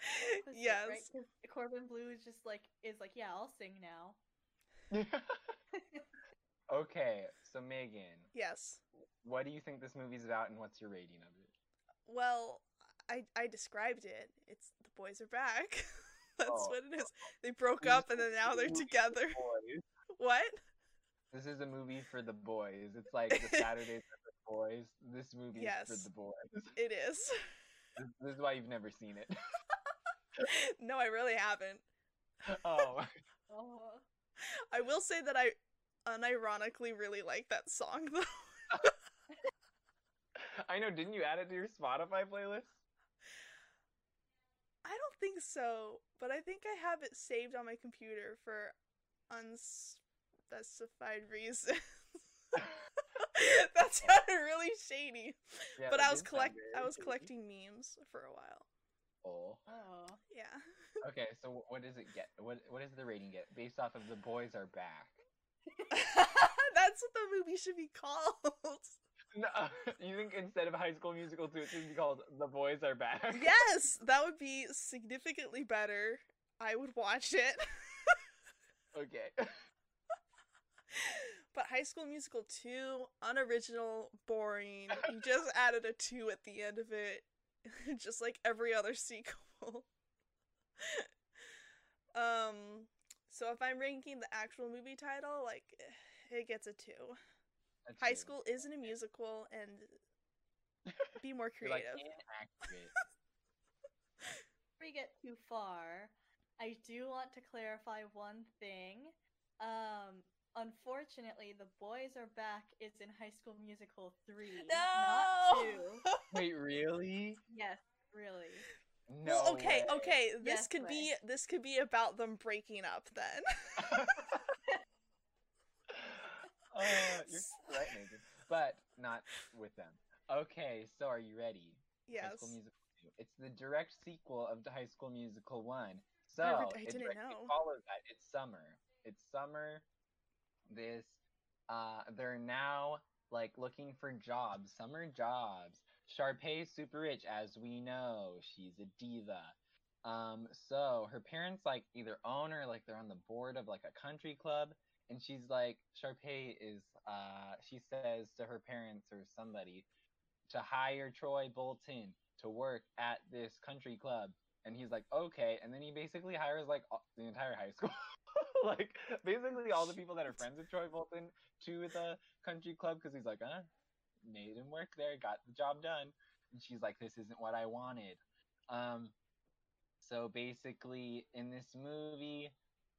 <laughs> Opposite, yes. Right? 'Cause Corbin Bleu is just like is like, yeah, I'll sing now. <laughs> okay, so Megan, Yes. what do you think this movie's about and what's your rating of it? Well, I I described it. It's the boys are back. <laughs> That's Oh. what it is. They broke up and then now they're together. What? This is a movie for the boys. It's like the Saturdays for the boys. This movie is for the boys. It is. This, this is why you've never seen it. <laughs> no, I really haven't. oh. Oh. <laughs> I will say that I unironically really like that song though. <laughs> I know, didn't you add it to your Spotify playlist? I don't think so, but I think I have it saved on my computer for unspecified reasons. that sounded really shady. Yeah, but I was collect I was collecting memes for a while. Oh. Oh. Yeah. <laughs> Okay, so what does it get? What what does the rating get based off of the boys are back? <laughs> That's what the movie should be called. <laughs> No, you think instead of High School Musical 2, it should be called The Boys Are Back? yes, that would be significantly better. I would watch it. Okay. But High School Musical 2, unoriginal, boring. You just added a 2 at the end of it, <laughs> just like every other <laughs> sequel. um, so if I'm ranking the actual movie title, like, it gets a 2. That's High true. School isn't a musical, and <laughs> be more creative. Before we get too far, I do want to clarify one thing. Um, unfortunately, The Boys Are Back is in High School Musical 3, not 2. <laughs> Wait, really? Yes, really. No. well, okay, way. okay. This Yes could way. be this could be about them breaking up then. uh, <laughs> you're right, But not with them. Okay, so are you ready? Yes. High. School Musical 2. It's the direct sequel of the High School Musical 1. So, I re- I it didn't directly know. follows that. It's summer. It's summer. This, uh, they're now, like, looking for jobs. Summer jobs. Sharpay's super rich, as we know. She's a diva. Um, so her parents, like, either own or, like, they're on the board of, like, a country club. And she's like, Sharpay is, uh, she says to her parents or somebody, to hire Troy Bolton to work at this country club. And he's like, okay. And then he basically hires like the entire high school. <laughs> <laughs> like basically all the people that are friends with Troy Bolton to the country club because he's like, uh, made him work there, got the job done. And she's like, this isn't what I wanted. Um, so basically in this movie,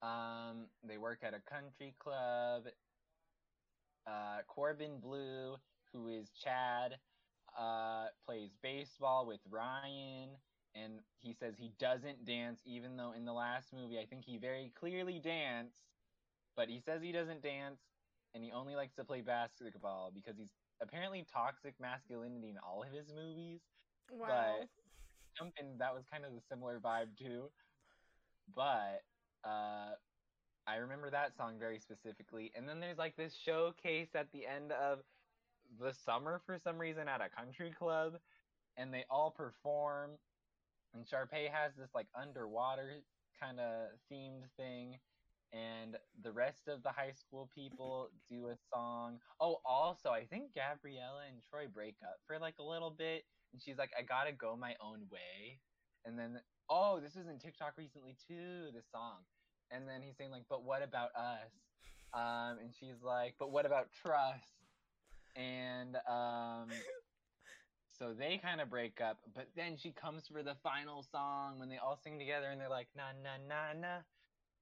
um, they work at a country club. Uh, Corbin Bleu, who is Chad, uh, plays baseball with Ryan, and he says he doesn't dance, even though in the last movie I think he very clearly danced, but he says he doesn't dance, and he only likes to play basketball because he's apparently toxic masculinity in all of his movies. Wow. And that was kind of the similar vibe too. But uh, I remember that song very specifically. And then there's like this showcase at the end of the summer for some reason at a country club, and they all perform. And Sharpay has this like underwater kind of themed thing, and the rest of the high school people do a song. Oh, also, I think Gabriella and Troy break up for like a little bit, and she's like, "I gotta go my own way," and then oh, this was in TikTok recently too. This song, and then he's saying like, "But what about us?" Um, and she's like, "But what about trust?" And um, so they kind of break up, but then she comes for the final song when they all sing together, and they're like, "Na na na na,"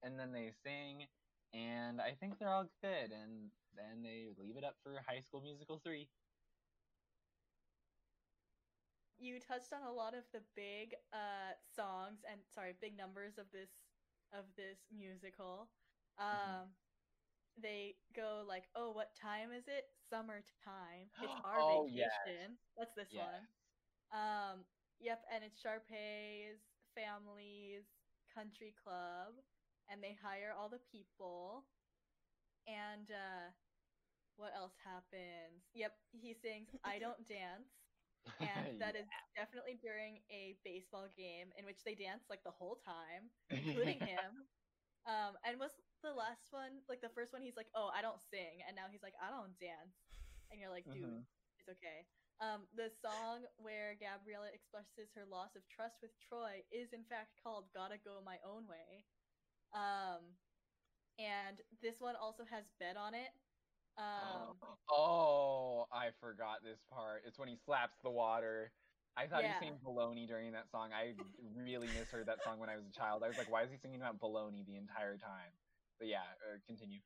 and then they sing, and I think they're all good, and then they leave it up for High School Musical three. You touched on a lot of the big uh songs and sorry, big numbers of this of this musical. Um Mhm. They go like, "Oh, what time is it? Summertime. It's <gasps> our Oh, yes. vacation." That's this Yes. one. Um, yep, and it's Sharpay's family's country club, and they hire all the people. And uh, what else happens? Yep, he sings "I <laughs> Don't Dance," and <laughs> that is definitely during a baseball game in which they dance like the whole time, including <laughs> him. Um, and was the last one like the first one? He's like, "Oh, I don't sing," and now he's like, "I don't dance," and you're like, "Dude, Mhm. it's okay." Um, the song where Gabriella expresses her loss of trust with Troy is in fact called "Gotta Go My Own Way," um, and this one also has "Bet" on it. Um, oh, I forgot this part. It's when he slaps the water. I thought Yeah. he sang baloney during that song. I really misheard that song when I was a child. I was like, why is he singing about baloney the entire time? But yeah, uh, continue.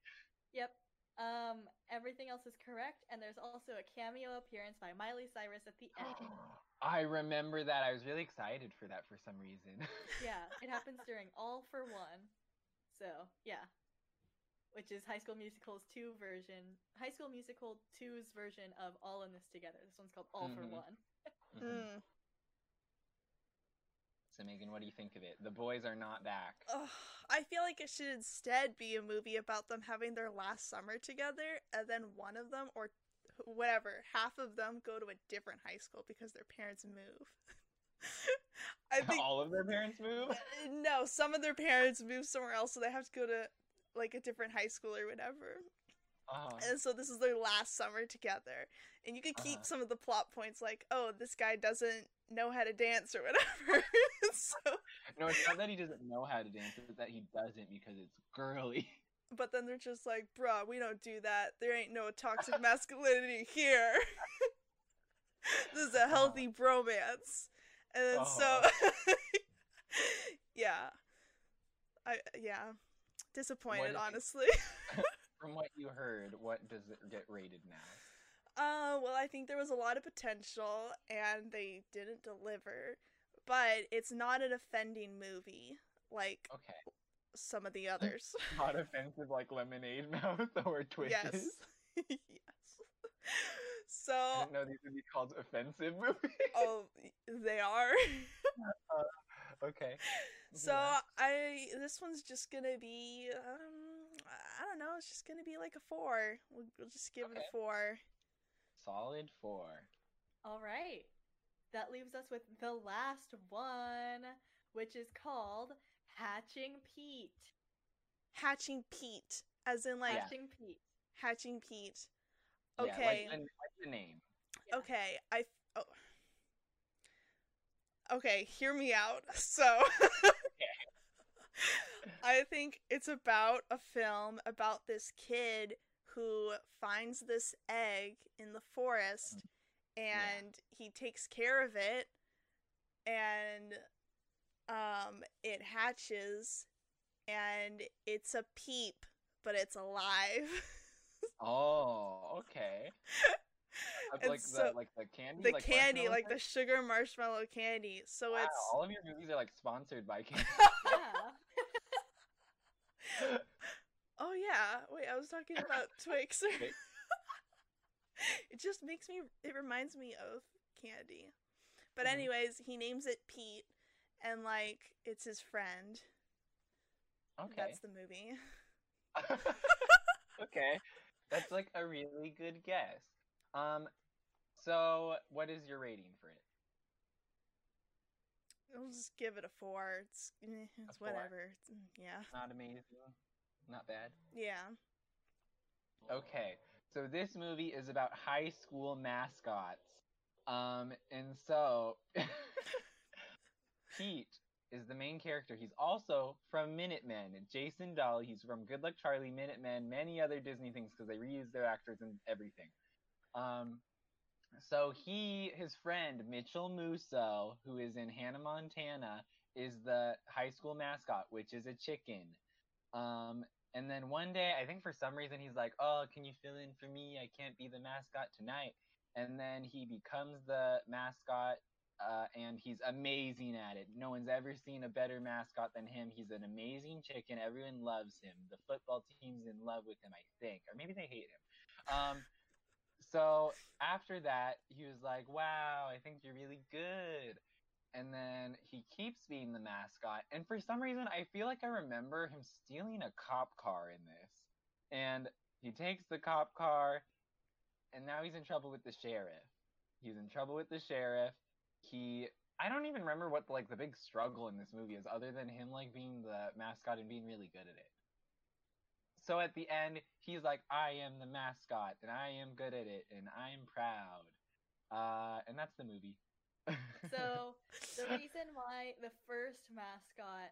Yep. Um, everything else is correct, and there's also a cameo appearance by Miley Cyrus at the end. <gasps> I remember that. I was really excited for that for some reason. <laughs> yeah, it happens during All for One. So yeah, which is High School Musical's two version, High School Musical 2's version of All in This Together. This one's called All for Mhm. One. <laughs> Mhm. So Megan, what do you think of it? The boys are not back. Ugh, I feel like it should instead be a movie about them having their last summer together, and then one of them, or whatever, half of them go to a different high school because their parents move. <laughs> I think All of their parents move. <laughs> no, some of their parents move somewhere else, so they have to go to like a different high school or whatever. Uh-huh. And so this is their last summer together. And you could keep Uh-huh. some of the plot points like, oh, this guy doesn't know how to dance or whatever. <laughs> so No, it's not that he doesn't know how to dance; it's that he doesn't because it's girly. but then they're just like, bruh, we don't do that. There ain't no toxic masculinity here. <laughs> this is a uh-huh. healthy bromance. And then so uh-huh. <laughs> Yeah. I yeah. Disappointed, honestly. From what you heard, what does it get rated now? Uh, well, I think there was a lot of potential and they didn't deliver, but it's not an offending movie like Okay, some of the <laughs> others. not offensive like Lemonade <laughs> Mouth <laughs> or Twitches. yes. yes. So I didn't know these would be called offensive movies. oh, they are. okay. so, Yeah. I this one's just going to be um I don't know, it's just going to be like a 4. We'll, we'll just give it a 4. Solid four. All right. That leaves us with the last one, which is called Hatching Pete. Hatching Pete as in like Yeah. Hatching Pete. Hatching Pete. Yeah, like Okay. the, like the name. Okay, I. Oh. Okay, hear me out. So, <laughs> <laughs> I think it's about a film about this kid who finds this egg in the forest and he takes care of it and um it hatches and it's a peep but it's alive. <laughs> Oh, okay. Like so- the like the candy. the like candy, like the sugar marshmallow candy. So Wow, it's all of your movies are like sponsored by <laughs> candy. Yeah. Oh yeah. Wait, I was talking about <laughs> Twix. <laughs> It just makes me it reminds me of candy. But Mhm. anyways, he names it Pete and like it's his friend. okay. That's the movie. <laughs> okay. That's like a really good guess. Um so what is your rating for it? I'll just give it a 4. It's eh, it's four? whatever. It's- mm, yeah. Not amazing. Not bad. Yeah. Okay. So this movie is about high school mascots. Um and so <laughs> Pete is the main character. He's also from Minutemen. Jason Dolley, he's from Good Luck Charlie, Minutemen, many other Disney things because they reuse their actors and everything. Um, so he, his friend Mitchell Musso, who is in Hannah Montana, is the high school mascot, which is a chicken. Um, and then one day, I think for some reason, he's like, "Oh, can you fill in for me? I can't be the mascot tonight." And then he becomes the mascot uh, and he's amazing at it. No one's ever seen a better mascot than him. He's an amazing chicken. Everyone loves him. The football team's in love with him, I think, or maybe they hate him. Um, So after that, he was like, "Wow, I think you're really good." And then he keeps being the mascot. And for some reason, I feel like I remember him stealing a cop car in this. And he takes the cop car, and now he's in trouble with the sheriff. He's in trouble with the sheriff. He I don't even remember what like the big struggle in this movie is, other than him like being the mascot and being really good at it. So at the end, he's like, "I am the mascot, and I am good at it, and I am proud." Uh, and that's the movie. So the <laughs> reason why the first mascot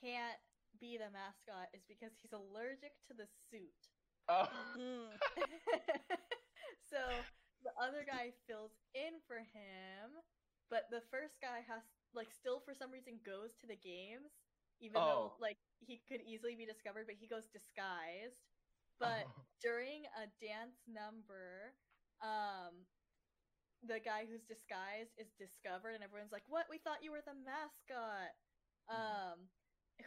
can't be the mascot is because he's allergic to the suit. oh, Mm. <laughs> so the other guy fills in for him, but the first guy has like still for some reason goes to the games, even though Oh. like he could easily be discovered, but he goes disguised. But during a dance number, um, the guy who's disguised is discovered, and everyone's like, "What? We thought you were the mascot." Mhm. Um,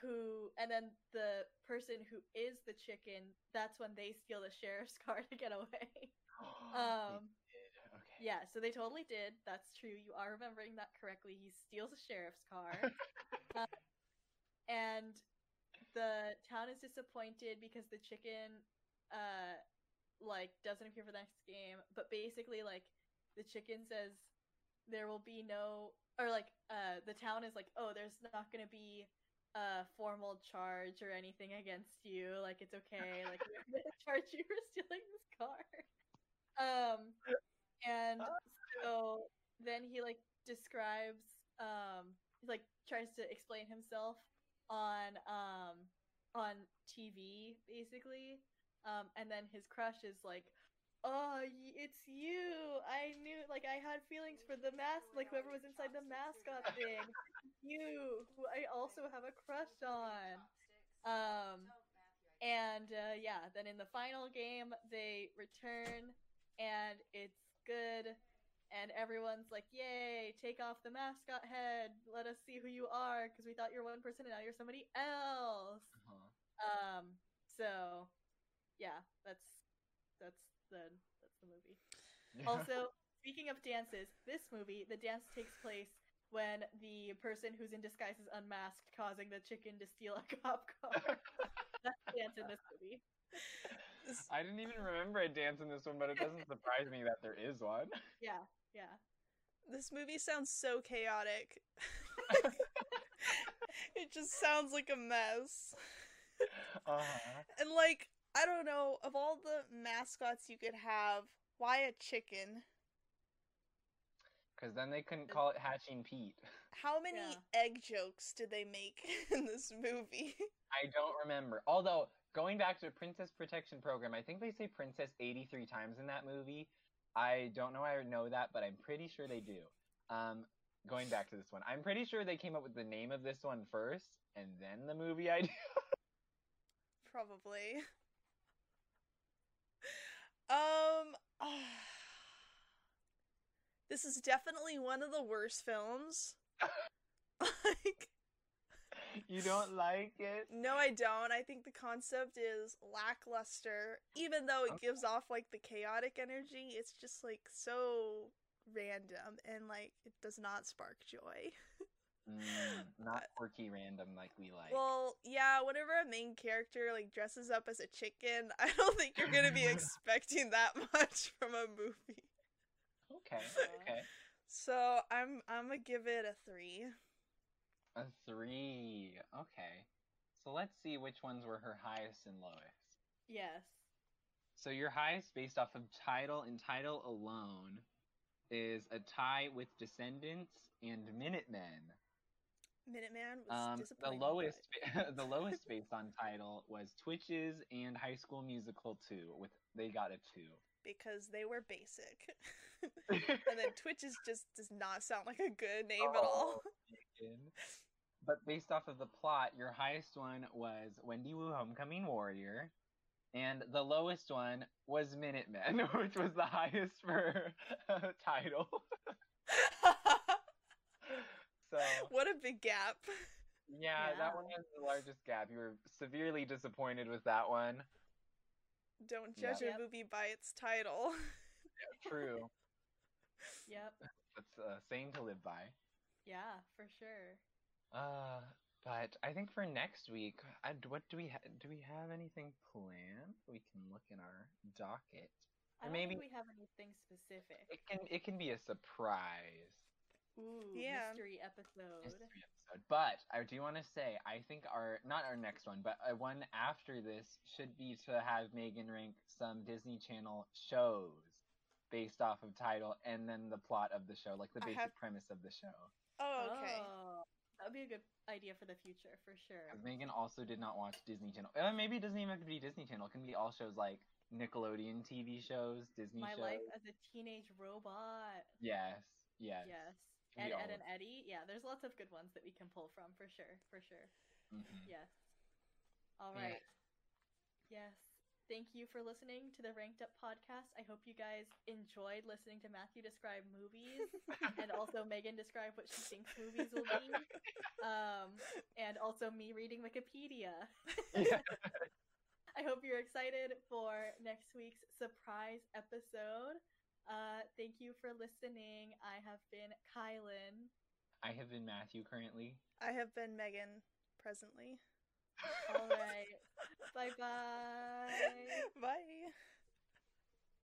who, and then the person who is the chicken, that's when they steal the sheriff's <laughs> car to get away. <gasps> Um, okay. yeah, so they totally did. That's true. You are remembering that correctly. He steals a sheriff's car. <laughs> Um, and the town is disappointed because the chicken uh like doesn't appear for the next game but basically like the chicken says there will be no or like uh the town is like oh there's not going to be a formal charge or anything against you. Like it's okay. Like we're going <laughs> to charge you for stealing this car. Um and so then he like describes um like tries to explain himself on um on TV basically. Um and then his crush is like oh it's you I knew like I had feelings for the mask like whoever was inside the mascot thing you who I also have a crush on um and uh, yeah then in the final game they return and it's good and everyone's like, "Yay! Take off the mascot head. Let us see who you are, because we thought you were one person and now you're somebody else." Uh-huh. Um. So, yeah, that's that's the that's the movie. Also, speaking of dances, this movie, the dance takes place when the person who's in disguise is unmasked, causing the chicken to steal a cop car. <laughs> that's the dance in this movie. I didn't even remember a dance in this one, but it doesn't surprise me that there is one. Yeah, yeah. This movie sounds so chaotic. <laughs> <laughs> it just sounds like a mess. Uh-huh. And like, I don't know, of all the mascots you could have, why a chicken? Because then they couldn't call it Hatching Pete. <laughs> How many Yeah. egg jokes did they make <laughs> in this movie? I don't remember. Although going back to the Princess Protection Program, I think they say princess 83 times in that movie. I don't know. I know that, but I'm pretty sure they do. Um, going back to this one, I'm pretty sure they came up with the name of this one first, and then the movie idea. <laughs> Probably. Um, <sighs> this is definitely one of the worst films. <laughs> like, you don't like it? no, I don't. I think the concept is lackluster. Even though it gives off like the chaotic energy, it's just like so random and like it does not spark joy. <laughs> Mm, not quirky random like we like. Well, yeah, whenever a main character like dresses up as a chicken, <laughs> I don't think you're gonna be <laughs> expecting that much from a movie. okay, <laughs> okay. So I'm I'm gonna give it a three. A three. Okay. So let's see which ones were her highest and lowest. Yes. So your highest based off of title and title alone is a tie with Descendants and Minutemen. Minuteman was Um, the lowest <laughs> the lowest <laughs> based on title was Twitches and High School Musical 2 with they got a 2. because they were basic. <laughs> and then Twitches just does not sound like a good name at all. Megan. But based off of the plot, your highest one was Wendy Wu Homecoming Warrior, and the lowest one was Minutemen, which was the highest for uh, title. So <laughs> what a big gap. yeah, Yeah. that one has the largest gap. You were severely disappointed with that one. Don't judge a movie by its title. <laughs> True. Yep. <laughs> That's a saying to live by. Yeah, for sure. Uh, but I think for next week, I, what do we ha- do? We have anything planned? We can look in our docket. I Or don't maybe- think we have anything specific. It can it can be a surprise Ooh, Yeah. mystery episode. mystery episode. But I do want to say, I think our not our next one, but uh, one after this should be to have Megan rank some Disney Channel shows based off of title and then the plot of the show, like the basic have- premise of the show. Oh, okay. Oh, that would be a good idea for the future, for sure. 'Cause Megan also did not watch Disney Channel. Uh, maybe it doesn't even have to be Disney Channel. It can be all shows like Nickelodeon TV shows, Disney My shows. life as a teenage robot. Yes, yes. Yes. Ed, Edd n Eddy. Yeah, there's lots of good ones that we can pull from, for sure, for sure. Mhm. Yes. All right. Yeah. Yes. Thank you for listening to the Ranked Up podcast. I hope you guys enjoyed listening to Matthew describe movies <laughs> and also Megan describe what she thinks movies will be. Um, and also me reading Wikipedia. <laughs> I hope you're excited for next week's surprise episode. Uh, thank you for listening. I have been Kylan. I have been Matthew currently. I have been Megan presently. All right. <laughs> Bye bye bye.